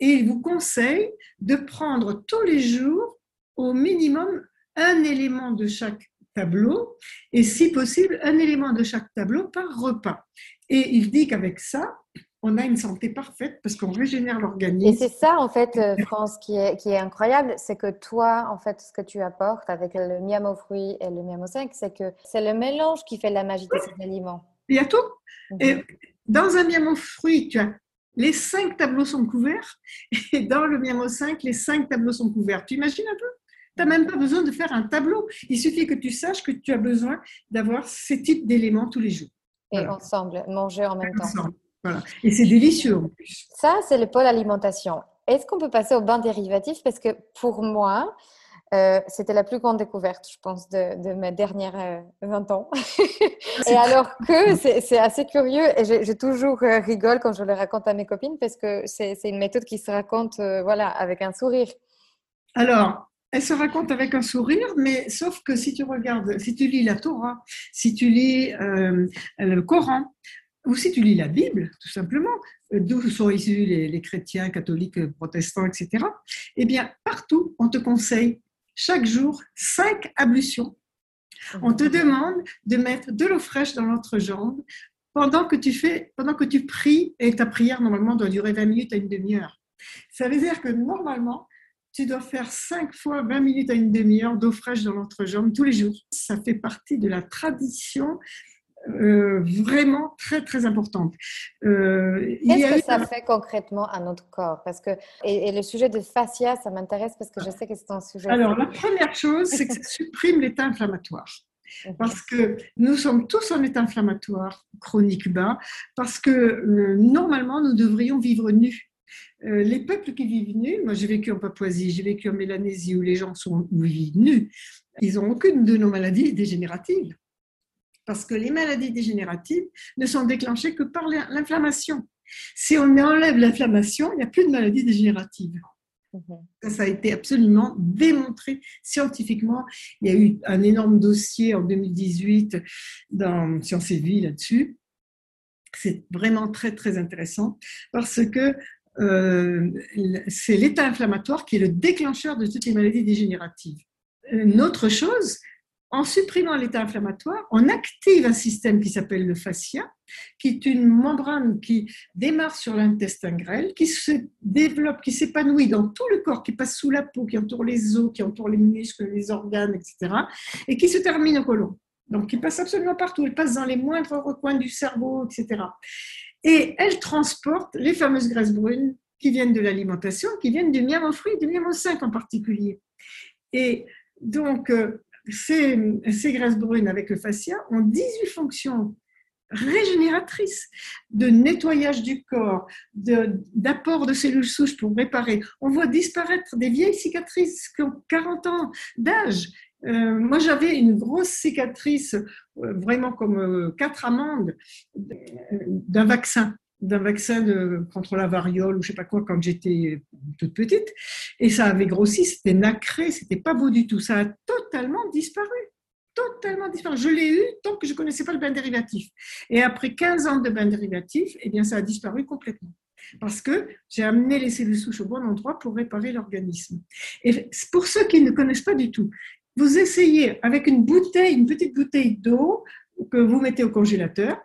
et il vous conseille de prendre tous les jours au minimum un élément de chaque tableau et si possible un élément de chaque tableau par repas. Et il dit qu'avec ça, on a une santé parfaite parce qu'on régénère l'organisme. Et c'est ça, en fait, euh, France, qui est, qui est incroyable, c'est que toi, en fait, ce que tu apportes avec le miamo fruit et le miamo 5, c'est que c'est le mélange qui fait la magie de ces aliments. Il y a tout. Mhm. Et dans un miamo fruit, tu as les cinq tableaux sont couverts et dans le miamo 5, les cinq tableaux sont couverts. Tu imagines un peu? Tu n'as même pas besoin de faire un tableau. Il suffit que tu saches que tu as besoin d'avoir ces types d'éléments tous les jours. Et ensemble, manger en même temps. Voilà. Et c'est délicieux en plus. Ça, c'est le pôle alimentation. Est-ce qu'on peut passer au bain dérivatif? Parce que pour moi, euh, c'était la plus grande découverte, je pense, de, mes dernières 20 euh, ans. et alors que c'est assez curieux, et j'ai toujours euh, rigole quand je le raconte à mes copines, parce que c'est une méthode qui se raconte voilà, avec un sourire. Alors, elle se raconte avec un sourire, mais sauf que si tu regardes, si tu lis la Torah, si tu lis euh, le Coran, ou si tu lis la Bible, tout simplement, euh, d'où sont issus les, chrétiens, catholiques, protestants, etc., eh bien, partout, on te conseille chaque jour cinq ablutions. On te demande de mettre de l'eau fraîche dans l'entrejambe pendant que tu fais, pendant que tu pries, et ta prière normalement doit durer 20 minutes à une demi-heure. Ça veut dire que normalement, tu dois faire 5 fois 20 minutes à une demi-heure d'eau fraîche dans l'entrejambe tous les jours. Ça fait partie de la tradition euh, vraiment très très importante. Euh, Qu'est-ce que ça fait concrètement à notre corps? Parce que et, le sujet de fascia, ça m'intéresse parce que je sais que c'est un sujet. Alors la première chose, c'est que ça (laughs) supprime l'état inflammatoire. Parce que nous sommes tous en état inflammatoire chronique bas, parce que euh, normalement nous devrions vivre nus. Euh, les peuples qui vivent nus, moi j'ai vécu en Papouasie, j'ai vécu en Mélanésie où les gens sont, vivent nus, ils n'ont aucune de nos maladies dégénératives. Parce que les maladies dégénératives ne sont déclenchées que par l'inflammation. Si on enlève l'inflammation, il n'y a plus de maladies dégénératives. Ça, ça, a été absolument démontré scientifiquement. Il y a eu un énorme dossier en 2018 dans Sciences et Vie là-dessus. C'est vraiment très, très intéressant parce que euh, c'est l'état inflammatoire qui est le déclencheur de toutes les maladies dégénératives. Une autre chose, en supprimant l'état inflammatoire, on active un système qui s'appelle le fascia, qui est une membrane qui démarre sur l'intestin grêle, qui se développe, qui s'épanouit dans tout le corps, qui passe sous la peau, qui entoure les os, qui entoure les muscles, les organes, etc., et qui se termine au côlon. Donc, qui passe absolument partout. Elle passe dans les moindres recoins du cerveau, etc et elle transporte les fameuses graisses brunes qui viennent de l'alimentation, qui viennent du miam aux fruits, du miam aux 5 en particulier. Et Donc, euh, ces, ces graisses brunes avec le fascia ont 18 fonctions régénératrices de nettoyage du corps, d'apport de, cellules souches pour réparer. On voit disparaître des vieilles cicatrices qui ont 40 ans d'âge. Euh, moi, j'avais une grosse cicatrice, euh, vraiment comme euh, quatre amandes, d'un vaccin d'un vaccin contre la variole ou je sais pas quoi quand j'étais toute petite et ça avait grossi, c'était nacré, c'était pas beau du tout, ça a totalement disparu totalement disparu. Je l'ai eu tant que je connaissais pas le bain dérivatif. Et après 15 ans de bain dérivatif, eh bien, ça a disparu complètement. Parce que j'ai amené les cellules souches au bon endroit pour réparer l'organisme. Et pour ceux qui ne connaissent pas du tout, vous essayez avec une bouteille, une petite bouteille d'eau que vous mettez au congélateur,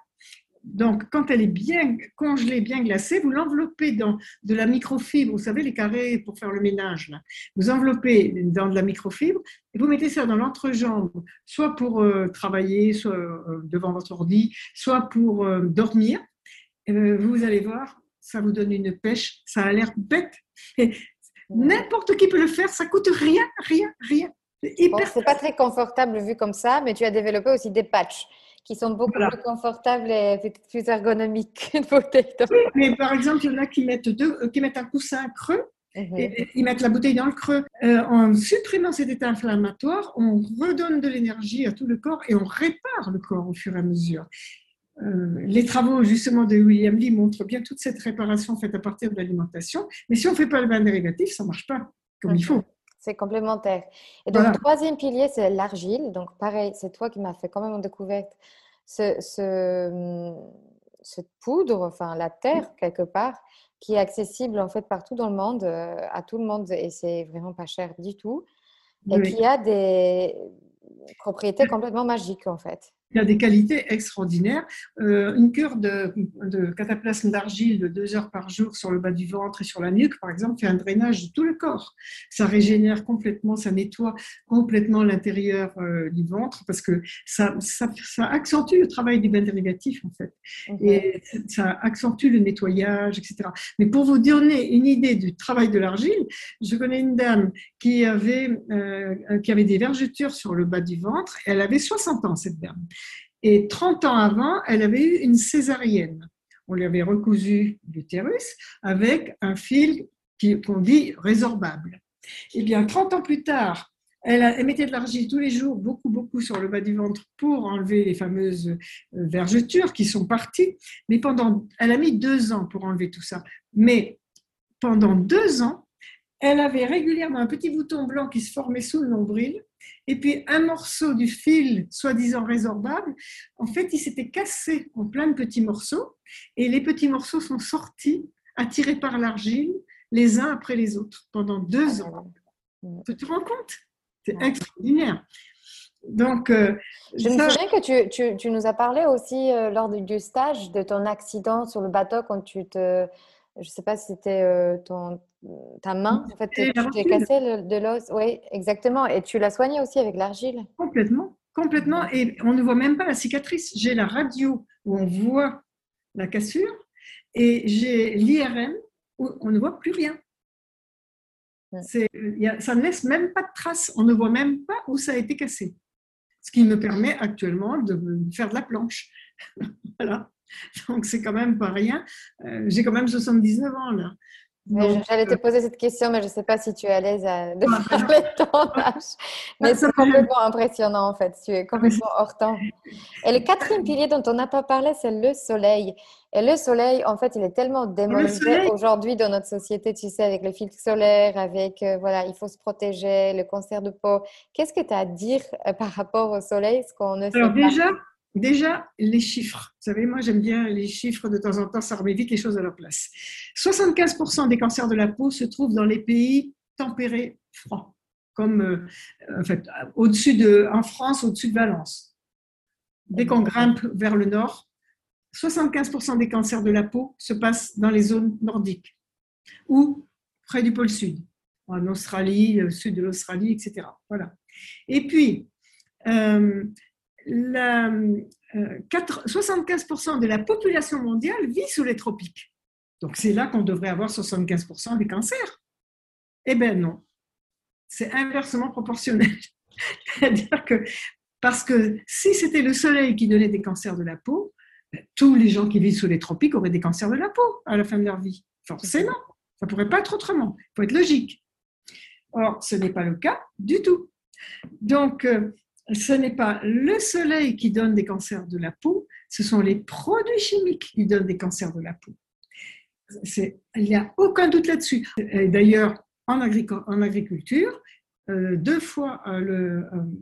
donc, quand elle est bien congelée, bien glacée, vous l'enveloppez dans de la microfibre, vous savez, les carrés pour faire le ménage. Là. Vous enveloppez dans de la microfibre et vous mettez ça dans l'entrejambe, soit pour euh, travailler, soit euh, devant votre ordi, soit pour euh, dormir. vous allez voir, ça vous donne une pêche, ça a l'air bête. N'importe qui peut le faire, ça coûte rien, rien, rien. C'est bon, pas très confortable vu comme ça, mais tu as développé aussi des patchs qui sont beaucoup plus confortables et plus ergonomiques (laughs) qu'une bouteille Oui, mais par exemple, il y en a qui mettent, deux, euh, qui mettent un coussin creux mhm. Et ils mettent la bouteille dans le creux. Euh, en supprimant cet état inflammatoire, on redonne de l'énergie à tout le corps et on répare le corps au fur et à mesure. Euh, les travaux justement de William Lee montrent bien toute cette réparation faite à partir de l'alimentation. Mais si on ne fait pas le bain dérivatif, ça ne marche pas comme il faut. C'est complémentaire. Et donc, le troisième pilier, c'est l'argile. Donc, pareil, c'est toi qui m'as fait quand même en découverte ce, ce, cette poudre, enfin la terre quelque part, qui est accessible en fait partout dans le monde, euh, à tout le monde, et c'est vraiment pas cher du tout, et qui a des propriétés complètement magiques en fait il a des qualités extraordinaires. Euh, une cure de, de cataplasme d'argile de deux heures par jour sur le bas du ventre et sur la nuque, par exemple, fait un drainage de tout le corps. Ça régénère complètement, ça nettoie complètement l'intérieur euh, du ventre parce que ça, ça, ça, accentue le travail du bain dérivatif, en fait. Et ça accentue le nettoyage, etc. Mais pour vous donner une idée du travail de l'argile, je connais une dame qui avait, euh, qui avait des vergetures sur le bas du ventre. Et elle avait 60 ans, cette dame. Et 30 ans avant, elle avait eu une césarienne. On lui avait recousu l'utérus avec un fil qu'on dit résorbable. Et bien, 30 ans plus tard, elle, mettait de l'argile tous les jours, beaucoup, beaucoup sur le bas du ventre pour enlever les fameuses euh, vergetures qui sont parties. Mais pendant, elle a mis deux ans pour enlever tout ça. Mais pendant deux ans, elle avait régulièrement un petit bouton blanc qui se formait sous le nombril et puis un morceau du fil soi-disant résorbable, en fait, il s'était cassé en plein de petits morceaux et les petits morceaux sont sortis, attirés par l'argile, les uns après les autres, pendant deux ans. Tu te rends compte? C'est extraordinaire. Donc, euh, je me souviens que tu, tu, nous as parlé aussi euh, lors du, stage de ton accident sur le bateau quand tu te, je ne sais pas si c'était euh, ton, ta main, en fait, tu t'es cassé de l'os. Oui, exactement. Et tu l'as soigné aussi avec l'argile. Complètement, complètement. Et on ne voit même pas la cicatrice. J'ai la radio où on voit la cassure et j'ai l'IRM où on ne voit plus rien. ça ne laisse même pas de traces. On ne voit même pas où ça a été cassé. Ce qui me permet actuellement de faire de la planche. (laughs) voilà. (laughs) Donc, c'est quand même pas rien. Euh, j'ai quand même 79 ans là. J'allais te euh, poser cette question, mais je ne sais pas si tu es à l'aise de parler de ton âge. Mais c'est complètement impressionnant en fait. Tu es complètement hors temps. Et le quatrième pilier dont on n'a pas parlé, c'est le soleil. Et le soleil, en fait, il est tellement démonisé aujourd'hui dans notre société, tu sais, avec le filtre solaire, avec, euh, voilà, il faut se protéger, le cancer de peau. Qu'est-ce que tu as à dire par rapport au soleil ce qu'on ne Alors déjà, Déjà, les chiffres. Vous savez, moi, j'aime bien les chiffres de temps en temps, ça remet vite les choses à leur place. 75% des cancers de la peau se trouvent dans les pays tempérés froids, comme euh, en, fait, au-dessus de, en France, au-dessus de Valence. Dès qu'on grimpe vers le nord, 75% des cancers de la peau se passent dans les zones nordiques ou près du pôle sud, en Australie, le sud de l'Australie, etc. Voilà. Et puis, euh, la, 75% euh, de la population mondiale vit sous les tropiques. Donc c'est là qu'on devrait avoir 75% des cancers. Eh bien non, c'est inversement proportionnel. (laughs) C'est-à-dire que, parce que si c'était le soleil qui donnait des cancers de la peau, ben, tous les gens qui vivent sous les tropiques auraient des cancers de la peau à la fin de leur vie. Forcément, ça ne pourrait pas être autrement. Il faut être logique. Or, ce n'est pas le cas du tout. Donc, euh, ce n'est pas le soleil qui donne des cancers de la peau, ce sont les produits chimiques qui donnent des cancers de la peau. Il n'y a aucun doute là-dessus. D'ailleurs, en, agriculture, euh, deux fois euh,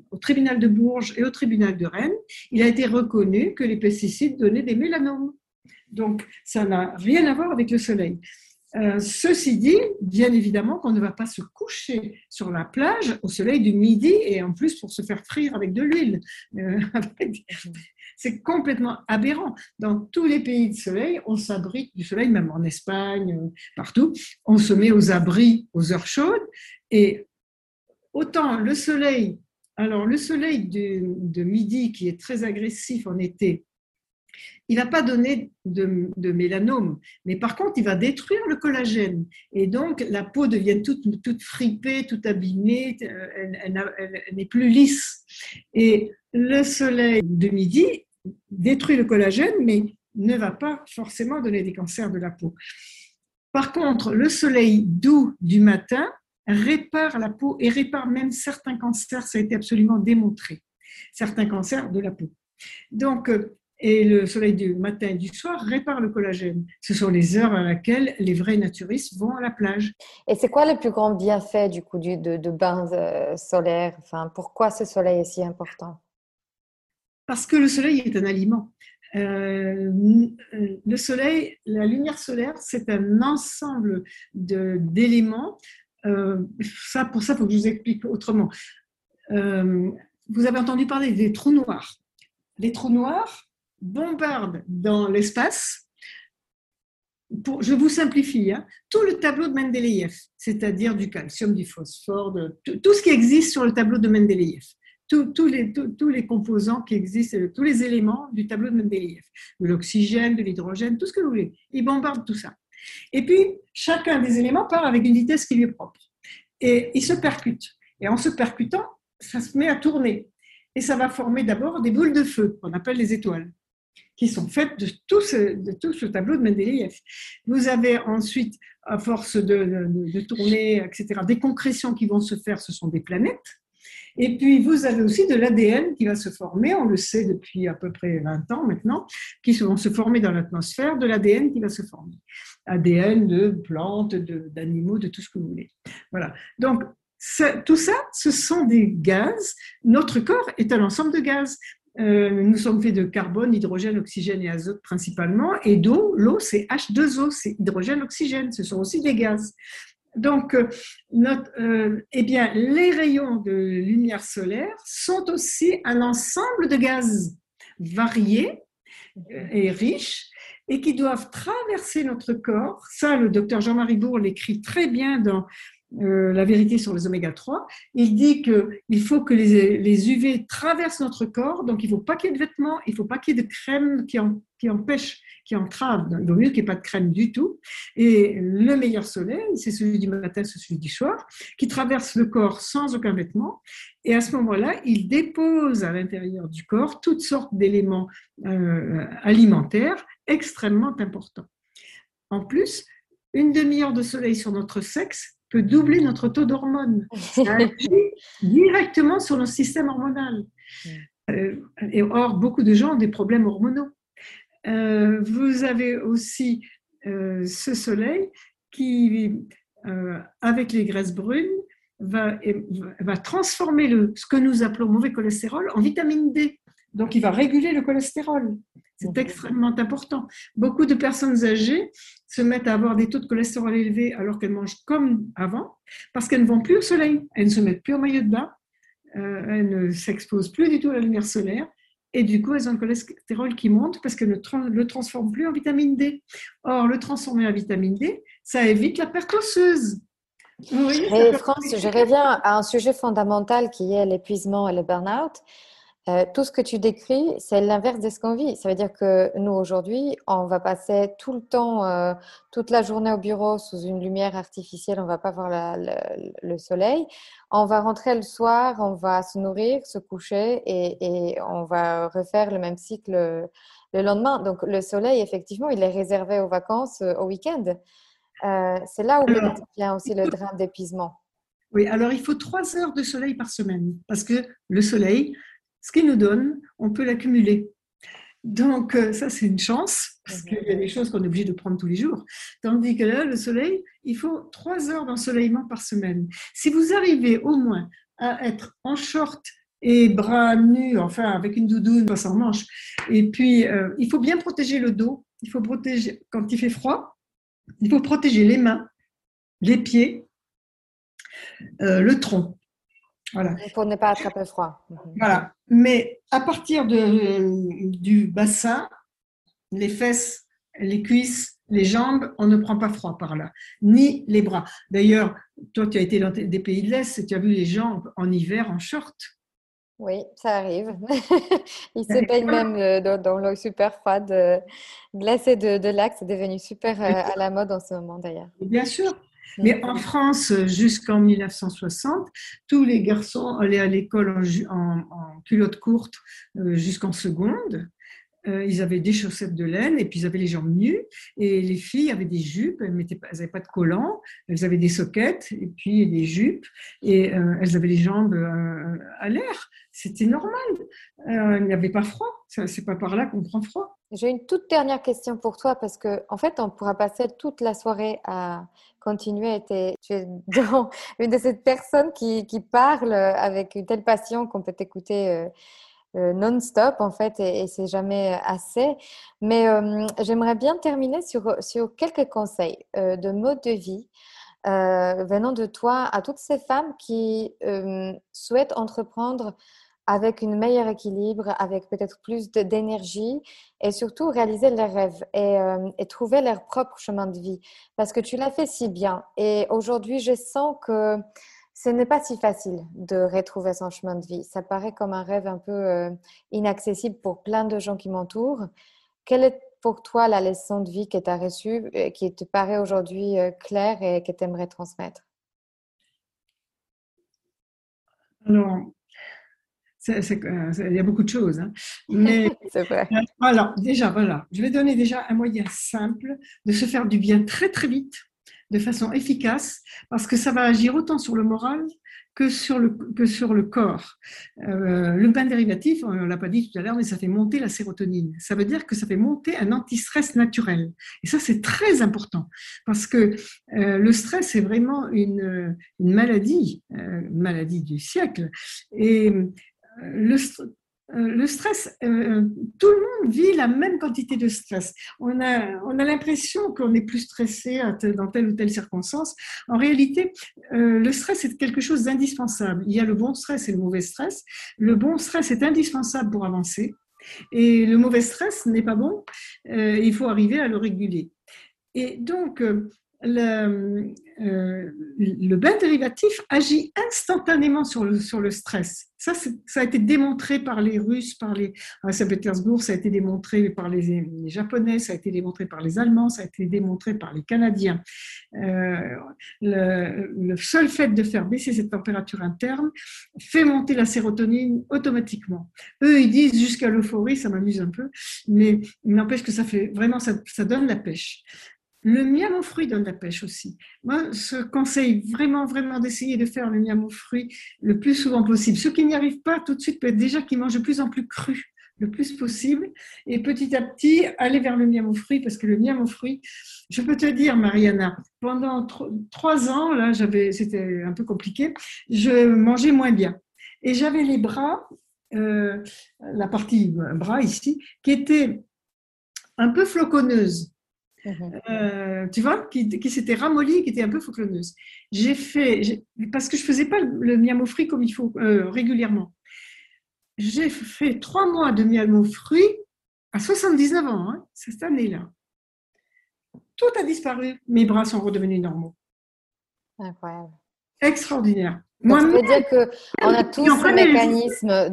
au tribunal de Bourges et au tribunal de Rennes, il a été reconnu que les pesticides donnaient des mélanomes. Donc, ça n'a rien à voir avec le soleil. Euh, ceci dit, bien évidemment qu'on ne va pas se coucher sur la plage au soleil du midi et en plus pour se faire frire avec de l'huile. Euh, (laughs) c'est complètement aberrant. Dans tous les pays de soleil, on s'abrite du soleil, même en Espagne, euh, partout. On se met aux abris aux heures chaudes et autant le soleil, alors le soleil de midi qui est très agressif en été, il va pas donner de, mélanome, mais par contre, il va détruire le collagène. Et donc, la peau devient toute, toute fripée, toute abîmée, euh, elle, n'est plus lisse. Et le soleil de midi détruit le collagène, mais ne va pas forcément donner des cancers de la peau. Par contre, le soleil doux du matin répare la peau et répare même certains cancers, ça a été absolument démontré, certains cancers de la peau. Donc, euh, et le soleil du matin et du soir répare le collagène. Ce sont les heures à laquelle les vrais naturistes vont à la plage. Et c'est quoi le plus grand bienfait du coup de, de bain euh, solaire enfin, Pourquoi ce soleil est si important? Parce que le soleil est un aliment. Euh, le soleil, la lumière solaire, c'est un ensemble d'éléments. Euh, ça, pour ça, il faut que je vous explique autrement. vous avez entendu parler des trous noirs. Les trous noirs, bombarde dans l'espace, je vous simplifie, hein, tout le tableau de Mendeleïev, c'est-à-dire du calcium, du phosphore, de, tout, ce qui existe sur le tableau de Mendeleïev, tous les, tous les composants qui existent, tous les éléments du tableau de Mendeleïev, de l'oxygène, de l'hydrogène, tout ce que vous voulez. Il bombarde tout ça. Et puis, chacun des éléments part avec une vitesse qui lui est propre. Et il se percute. Et en se percutant, ça se met à tourner. Et ça va former d'abord des boules de feu, qu'on appelle les étoiles qui sont faites de tout ce, de tableau de Mendeleïev. Vous avez ensuite, à force de, de, tourner, etc., des concrétions qui vont se faire, ce sont des planètes. Et puis, vous avez aussi de l'ADN qui va se former, on le sait depuis à peu près 20 ans maintenant, qui vont se former dans l'atmosphère, de l'ADN qui va se former. ADN de plantes, d'animaux, de, tout ce que vous voulez. Voilà. Donc, tout ça, ce sont des gaz. Notre corps est un ensemble de gaz. Euh, nous sommes faits de carbone, hydrogène, oxygène et azote principalement, et d'eau. L'eau, c'est H2O, c'est hydrogène, oxygène, ce sont aussi des gaz. Donc, euh, euh, eh bien, les rayons de lumière solaire sont aussi un ensemble de gaz variés et riches et qui doivent traverser notre corps. Ça, le docteur Jean-Marie Bourg l'écrit très bien dans euh, la vérité sur les oméga 3, il dit qu'il faut que les, UV traversent notre corps, donc il ne faut pas qu'il y ait de vêtements, il ne faut pas qu'il y ait de crème qui, qui empêche, qui entrave, il vaut mieux qu'il n'y ait pas de crème du tout. Et le meilleur soleil, c'est celui du matin, c'est celui du soir, qui traverse le corps sans aucun vêtement. Et à ce moment-là, il dépose à l'intérieur du corps toutes sortes d'éléments euh, alimentaires extrêmement importants. En plus, une demi-heure de soleil sur notre sexe peut doubler notre taux d'hormones. Ça agit directement sur notre système hormonal. Euh, et or, beaucoup de gens ont des problèmes hormonaux. Euh, vous avez aussi euh, ce soleil qui, avec les graisses brunes, va, va transformer le, ce que nous appelons mauvais cholestérol en vitamine D. Donc, il va réguler le cholestérol. C'est extrêmement important. Beaucoup de personnes âgées se mettent à avoir des taux de cholestérol élevés alors qu'elles mangent comme avant, parce qu'elles ne vont plus au soleil, elles ne se mettent plus au maillot de bain, euh, elles ne s'exposent plus du tout à la lumière solaire, et du coup, elles ont le cholestérol qui monte parce qu'elles ne le transforment plus en vitamine D. Or, le transformer en vitamine D, ça évite la perte osseuse. Oui, France, je reviens à un sujet fondamental qui est l'épuisement et le burn-out. Euh, tout ce que tu décris, c'est l'inverse de ce qu'on vit. Ça veut dire que nous, aujourd'hui, on va passer tout le temps, euh, toute la journée au bureau sous une lumière artificielle, on va pas voir le soleil. On va rentrer le soir, on va se nourrir, se coucher et, et on va refaire le même cycle le lendemain. Donc, le soleil, effectivement, il est réservé aux vacances, au week-end. c'est là où vient aussi le drame d'épuisement. Oui, alors il faut trois heures de soleil par semaine parce que le soleil, ce qu'il nous donne, on peut l'accumuler. Donc, euh, ça, c'est une chance, parce qu'il y a des choses qu'on est obligé de prendre tous les jours. Tandis que là, le soleil, il faut trois heures d'ensoleillement par semaine. Si vous arrivez au moins à être en short et bras nus, enfin avec une doudoune, pas sans manche, et puis euh, il faut bien protéger le dos, il faut protéger, quand il fait froid, il faut protéger les mains, les pieds, euh, le tronc. Voilà. Pour ne pas attraper froid. Mhm. Voilà. Mais à partir de, du bassin, les fesses, les cuisses, les jambes, on ne prend pas froid par là, ni les bras. D'ailleurs, toi, tu as été dans des pays de l'Est, tu as vu les gens en hiver en short. Oui, ça arrive. Ils se baignent même euh, dans, l'eau super froide, euh, glacée de, de lac. C'est devenu super à la mode en ce moment d'ailleurs. Bien sûr. Mais en France, jusqu'en 1960, tous les garçons allaient à l'école en, culotte courte euh, jusqu'en seconde. Euh, ils avaient des chaussettes de laine et puis ils avaient les jambes nues. Et les filles avaient des jupes, elles n'avaient pas de collants, elles avaient des soquettes et puis des jupes et euh, elles avaient les jambes à l'air. C'était normal. il n'y avait pas froid. C'est pas par là qu'on prend froid. J'ai une toute dernière question pour toi parce que en fait, on pourra passer toute la soirée à continuer à. Tu es (laughs) une de ces personnes qui, qui parle avec une telle passion qu'on peut t'écouter euh, euh, non-stop en fait et, c'est jamais assez. Mais euh, j'aimerais bien terminer sur, sur quelques conseils de mode de vie. venant de toi à toutes ces femmes qui souhaitent entreprendre avec un meilleur équilibre, avec peut-être plus d'énergie et surtout réaliser leurs rêves euh, et, trouver leur propre chemin de vie. Parce que tu l'as fait si bien. Et aujourd'hui, je sens que ce n'est pas si facile de retrouver son chemin de vie. Ça paraît comme un rêve un peu euh, inaccessible pour plein de gens qui m'entourent. Quelle est pour toi la leçon de vie que tu as reçue, euh, qui te paraît aujourd'hui claire et que tu aimerais transmettre? Alors, il y a beaucoup de choses. Hein. Mais (laughs) vrai. Euh, alors, déjà, voilà, je vais donner déjà un moyen simple de se faire du bien très, très vite, de façon efficace, parce que ça va agir autant sur le moral que sur le, que sur le corps. Euh, le bain dérivatif, on ne l'a pas dit tout à l'heure, mais ça fait monter la sérotonine. Ça veut dire que ça fait monter un antistress naturel. Et ça, c'est très important, parce que le stress est vraiment une, une maladie, une maladie du siècle. Et le, euh, le stress, euh, tout le monde vit la même quantité de stress. On a, on a l'impression qu'on est plus stressé dans telle ou telle circonstance. En réalité, euh, le stress est quelque chose d'indispensable. Il y a le bon stress et le mauvais stress. Le bon stress est indispensable pour avancer. Et le mauvais stress n'est pas bon. il faut arriver à le réguler. Et donc, le, euh, le bain dérivatif agit instantanément sur le, stress. Ça, ça a été démontré par les Russes, par les, à Saint-Pétersbourg, ça a été démontré par les, Japonais, ça a été démontré par les Allemands, ça a été démontré par les Canadiens. Euh, le, seul fait de faire baisser cette température interne fait monter la sérotonine automatiquement. Eux, ils disent jusqu'à l'euphorie, ça m'amuse un peu, mais il n'empêche que ça fait vraiment, ça donne la pêche. Le miam aux fruits donne la pêche aussi. Moi, je conseille vraiment, vraiment d'essayer de faire le miam aux fruits le plus souvent possible. Ceux qui n'y arrivent pas tout de suite, peut être déjà qu'ils mangent de plus en plus cru le plus possible et petit à petit aller vers le miam aux fruits parce que le miam aux fruits, je peux te dire, Mariana, pendant trois ans, là, j'avais, c'était un peu compliqué, je mangeais moins bien et j'avais les bras, euh, la partie bras ici, qui était un peu floconneuse. Mhm. Euh, tu vois, qui, qui s'était ramollie, qui était un peu fauclonneuse. J'ai fait, parce que je faisais pas le, miam aux fruits comme il faut euh, régulièrement. J'ai fait trois mois de miam aux fruits à 79 ans, hein, cette année-là. Tout a disparu, mes bras sont redevenus normaux. Incroyable. Extraordinaire. Donc, ça veut dire qu'on a (laughs) tous ces mécanismes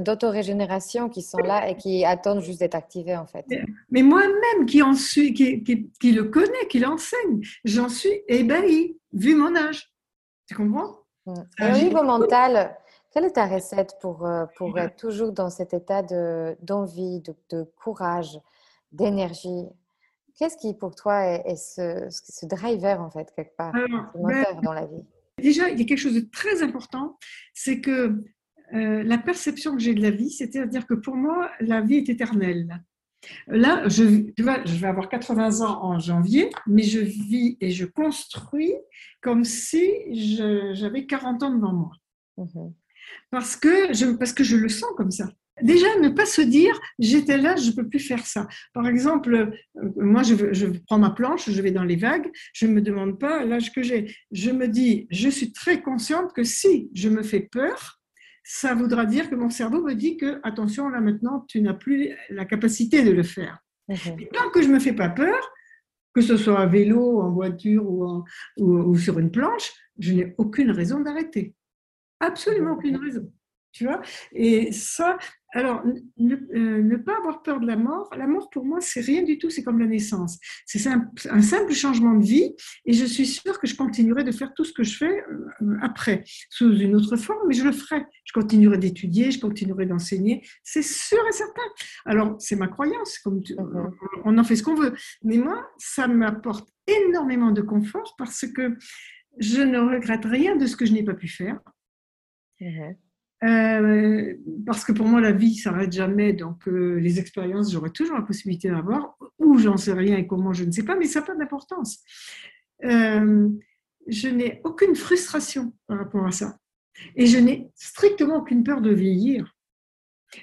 d'autorégénération de, qui sont là et qui attendent juste d'être activés, en fait. Mais moi-même, qui, en suis, qui, qui, le connais, qui l'enseigne, j'en suis ébahie, vu mon âge. Tu comprends? Et au niveau mental, quelle est ta recette pour, euh, pour être toujours dans cet état d'envie, de, de, courage, d'énergie? Qu'est-ce qui, pour toi, est, ce, ce, driver, en fait, quelque part, ce moteur ben, dans la vie? Déjà, il y a quelque chose de très important, c'est que euh, la perception que j'ai de la vie, c'est-à-dire que pour moi, la vie est éternelle. Là, je, tu vois, je vais avoir 80 ans en janvier, mais je vis et je construis comme si j'avais 40 ans devant moi. Mhm. Parce, que je, parce que je le sens comme ça. Déjà, ne pas se dire j'étais là, je ne peux plus faire ça. Par exemple, euh, moi, je, prends ma planche, je vais dans les vagues, je ne me demande pas l'âge que j'ai. Je me dis, je suis très consciente que si je me fais peur, ça voudra dire que mon cerveau me dit que, attention, là maintenant, tu n'as plus la capacité de le faire. Mhm. tant que je ne me fais pas peur, que ce soit à vélo, en voiture ou, ou sur une planche, je n'ai aucune raison d'arrêter. Absolument aucune raison. Tu vois Et ça, alors, ne, euh, pas avoir peur de la mort, la mort pour moi, c'est rien du tout, c'est comme la naissance. C'est un, simple changement de vie et je suis sûre que je continuerai de faire tout ce que je fais euh, après, sous une autre forme, mais je le ferai. Je continuerai d'étudier, je continuerai d'enseigner, c'est sûr et certain. Alors, c'est ma croyance, comme on en fait ce qu'on veut. Mais moi, ça m'apporte énormément de confort parce que je ne regrette rien de ce que je n'ai pas pu faire. Mhm. Euh, parce que pour moi, la vie s'arrête jamais. Donc, euh, les expériences, j'aurai toujours la possibilité d'avoir, ou j'en sais rien et comment, je ne sais pas, mais ça n'a pas d'importance. Euh, je n'ai aucune frustration par rapport à ça. Et je n'ai strictement aucune peur de vieillir.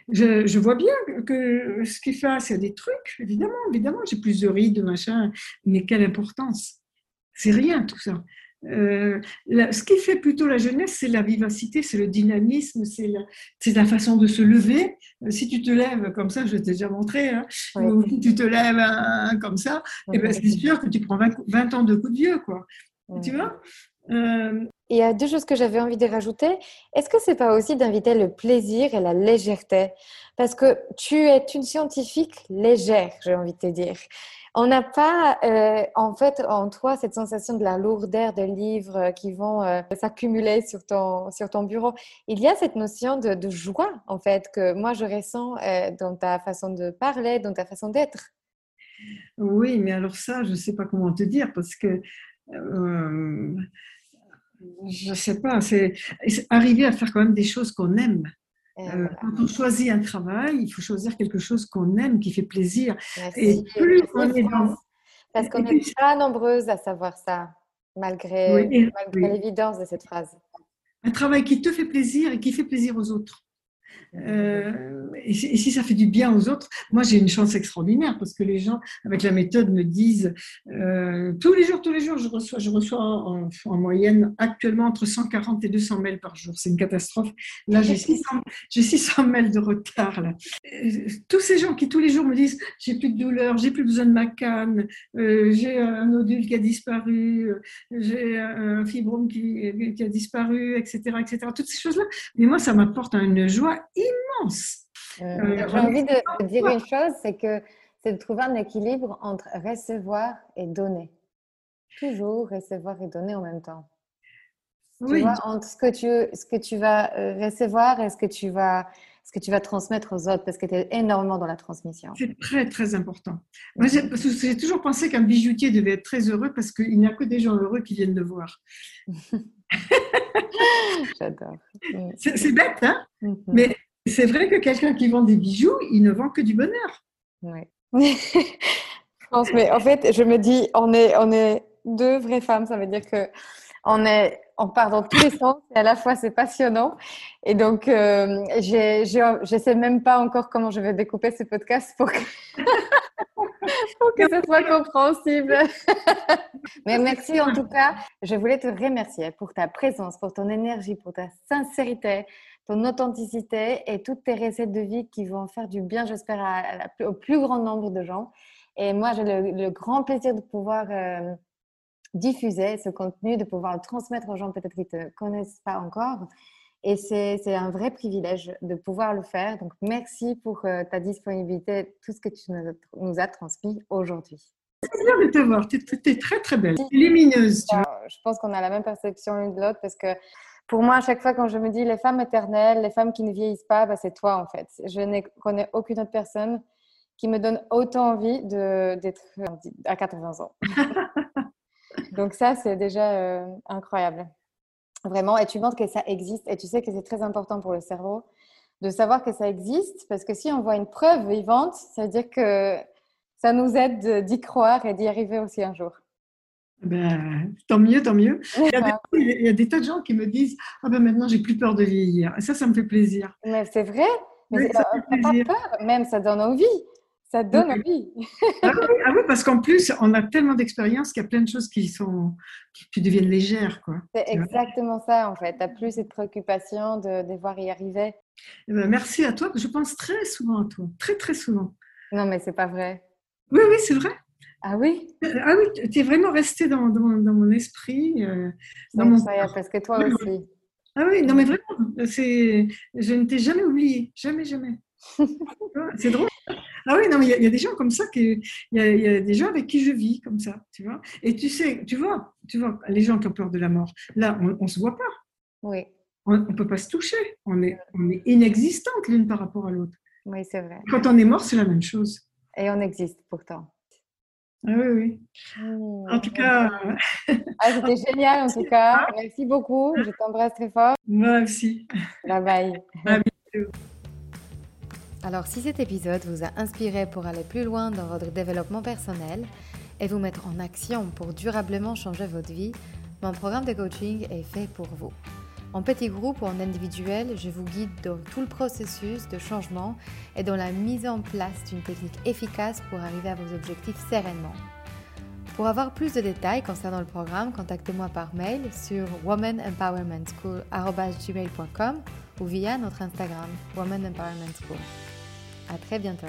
Je, vois bien que ce qu'il fait, c'est des trucs, évidemment, évidemment, j'ai plus de rides, machin, mais quelle importance C'est rien tout ça. Euh, ce qui fait plutôt la jeunesse, c'est la vivacité, c'est le dynamisme, c'est la, la, façon de se lever. Euh, si tu te lèves comme ça, je t'ai déjà montré, hein, ou si tu te lèves hein, comme ça, et eh ben, c'est sûr que tu prends 20, ans de coups de vieux. Quoi. Tu vois? Euh, Il y a deux choses que j'avais envie de rajouter. Est-ce que c'est pas aussi d'inviter le plaisir et la légèreté? Parce que tu es une scientifique légère, j'ai envie de te dire. On n'a pas, euh, en fait, en toi, cette sensation de la lourdeur de livres euh, qui vont euh, s'accumuler sur ton, sur ton bureau. Il y a cette notion de, joie, en fait, que moi, je ressens dans ta façon de parler, dans ta façon d'être. Oui, mais alors ça, je ne sais pas comment te dire, parce que je ne sais pas, c'est arriver à faire quand même des choses qu'on aime. Euh, quand on choisit un travail, il faut choisir quelque chose qu'on aime, qui fait plaisir. Et plus on est dans... Parce qu'on n'est pas nombreuses à savoir ça, malgré, malgré l'évidence de cette phrase. Un travail qui te fait plaisir et qui fait plaisir aux autres. Euh, et, si ça fait du bien aux autres, moi j'ai une chance extraordinaire parce que les gens avec la méthode me disent euh, tous les jours, tous les jours, je reçois, je reçois en, moyenne actuellement entre 140 et 200 mails par jour. C'est une catastrophe. Là, j'ai 600, 600 mails de retard. Euh, tous ces gens qui tous les jours me disent j'ai plus de douleur, j'ai plus besoin de ma canne, j'ai un nodule qui a disparu, j'ai un fibrome qui, qui, a disparu, etc., etc. Toutes ces choses-là. Mais moi, ça m'apporte une joie immense. Euh, euh, j'ai envie de dire une chose, c'est que c'est de trouver un équilibre entre recevoir et donner. Toujours recevoir et donner en même temps. Oui. Tu vois, entre ce que tu, ce que tu vas euh, recevoir et ce que tu vas, ce que tu vas transmettre aux autres, parce que tu es énormément dans la transmission. C'est très, très important. Moi, j'ai toujours pensé qu'un bijoutier devait être très heureux parce qu'il n'y a que des gens heureux qui viennent le voir. (laughs) J'adore. C'est bête, hein? Mhm. Mais c'est vrai que quelqu'un qui vend des bijoux, il ne vend que du bonheur. Oui. (laughs) je pense, mais en fait, je me dis, on est, on est deux vraies femmes. Ça veut dire que on est, on part dans tous les sens et à la fois c'est passionnant. Et donc, euh, je ne sais même pas encore comment je vais découper ce podcast pour que, (laughs) pour que ce soit compréhensible. (laughs) Mais merci en tout cas. Je voulais te remercier pour ta présence, pour ton énergie, pour ta sincérité, ton authenticité et toutes tes recettes de vie qui vont faire du bien, j'espère, au plus grand nombre de gens. Et moi, j'ai le, grand plaisir de pouvoir euh, diffuser ce contenu, de pouvoir le transmettre aux gens peut-être qui ne te connaissent pas encore. Et c'est un vrai privilège de pouvoir le faire. Donc, merci pour euh, ta disponibilité, tout ce que tu nous as transmis aujourd'hui. C'est bien de te voir. Tu es, très, très belle. Lumineuse. Tu vois. Je pense qu'on a la même perception l'une de l'autre parce que pour moi, à chaque fois, quand je me dis les femmes éternelles, les femmes qui ne vieillissent pas, bah, c'est toi en fait. Je ne connais aucune autre personne qui me donne autant envie d'être à 80 ans. (laughs) Donc ça, c'est déjà euh, incroyable. Vraiment, et tu montres que ça existe et tu sais que c'est très important pour le cerveau de savoir que ça existe parce que si on voit une preuve vivante, ça veut dire que ça nous aide d'y croire et d'y arriver aussi un jour. Ben, tant mieux, tant mieux. Il y, a des, tas de gens qui me disent Ah ben maintenant j'ai plus peur de vieillir. Et ça, ça me fait plaisir. Mais c'est vrai. Mais ça fait pas peur, même ça donne envie. Ça donne envie. ah, oui, ah, oui, parce qu'en plus, on a tellement d'expérience qu'il y a plein de choses qui, sont, qui deviennent légères. C'est exactement ça, en fait. Tu n'as plus cette préoccupation de devoir y arriver. Eh ben, merci à toi, je pense très souvent à toi. Très, très souvent. Non, mais c'est pas vrai. Oui, oui, c'est vrai. Ah oui? Ah oui, tu es vraiment resté dans, dans, dans mon esprit. Euh, dans mon... ça y est, parce que toi aussi. Ah oui, non mais vraiment, je ne t'ai jamais oublié, jamais, jamais. (laughs) c'est drôle. Ah oui, non, mais il y, a des gens comme ça, il y, a des gens avec qui je vis comme ça, tu vois. Et tu sais, tu vois, tu vois, les gens qui ont peur de la mort, là, on ne se voit pas. Oui. On ne peut pas se toucher. On est, on est inexistante l'une par rapport à l'autre. Oui, c'est vrai. Quand on est mort, c'est la même chose. Et on existe pourtant. Ah oui, oui. Mmh, en tout cas. Ah, c'était (laughs) génial, en tout cas. Merci beaucoup. Je t'embrasse très fort. Moi aussi. Bye bye. (laughs) À bientôt. Alors, si cet épisode vous a inspiré pour aller plus loin dans votre développement personnel et vous mettre en action pour durablement changer votre vie, mon programme de coaching est fait pour vous. En petit groupe ou en individuel, je vous guide dans tout le processus de changement et dans la mise en place d'une technique efficace pour arriver à vos objectifs sereinement. Pour avoir plus de détails concernant le programme, contactez-moi par mail sur womanempowermentschool.com ou via notre Instagram Woman Empowerment School. À très bientôt.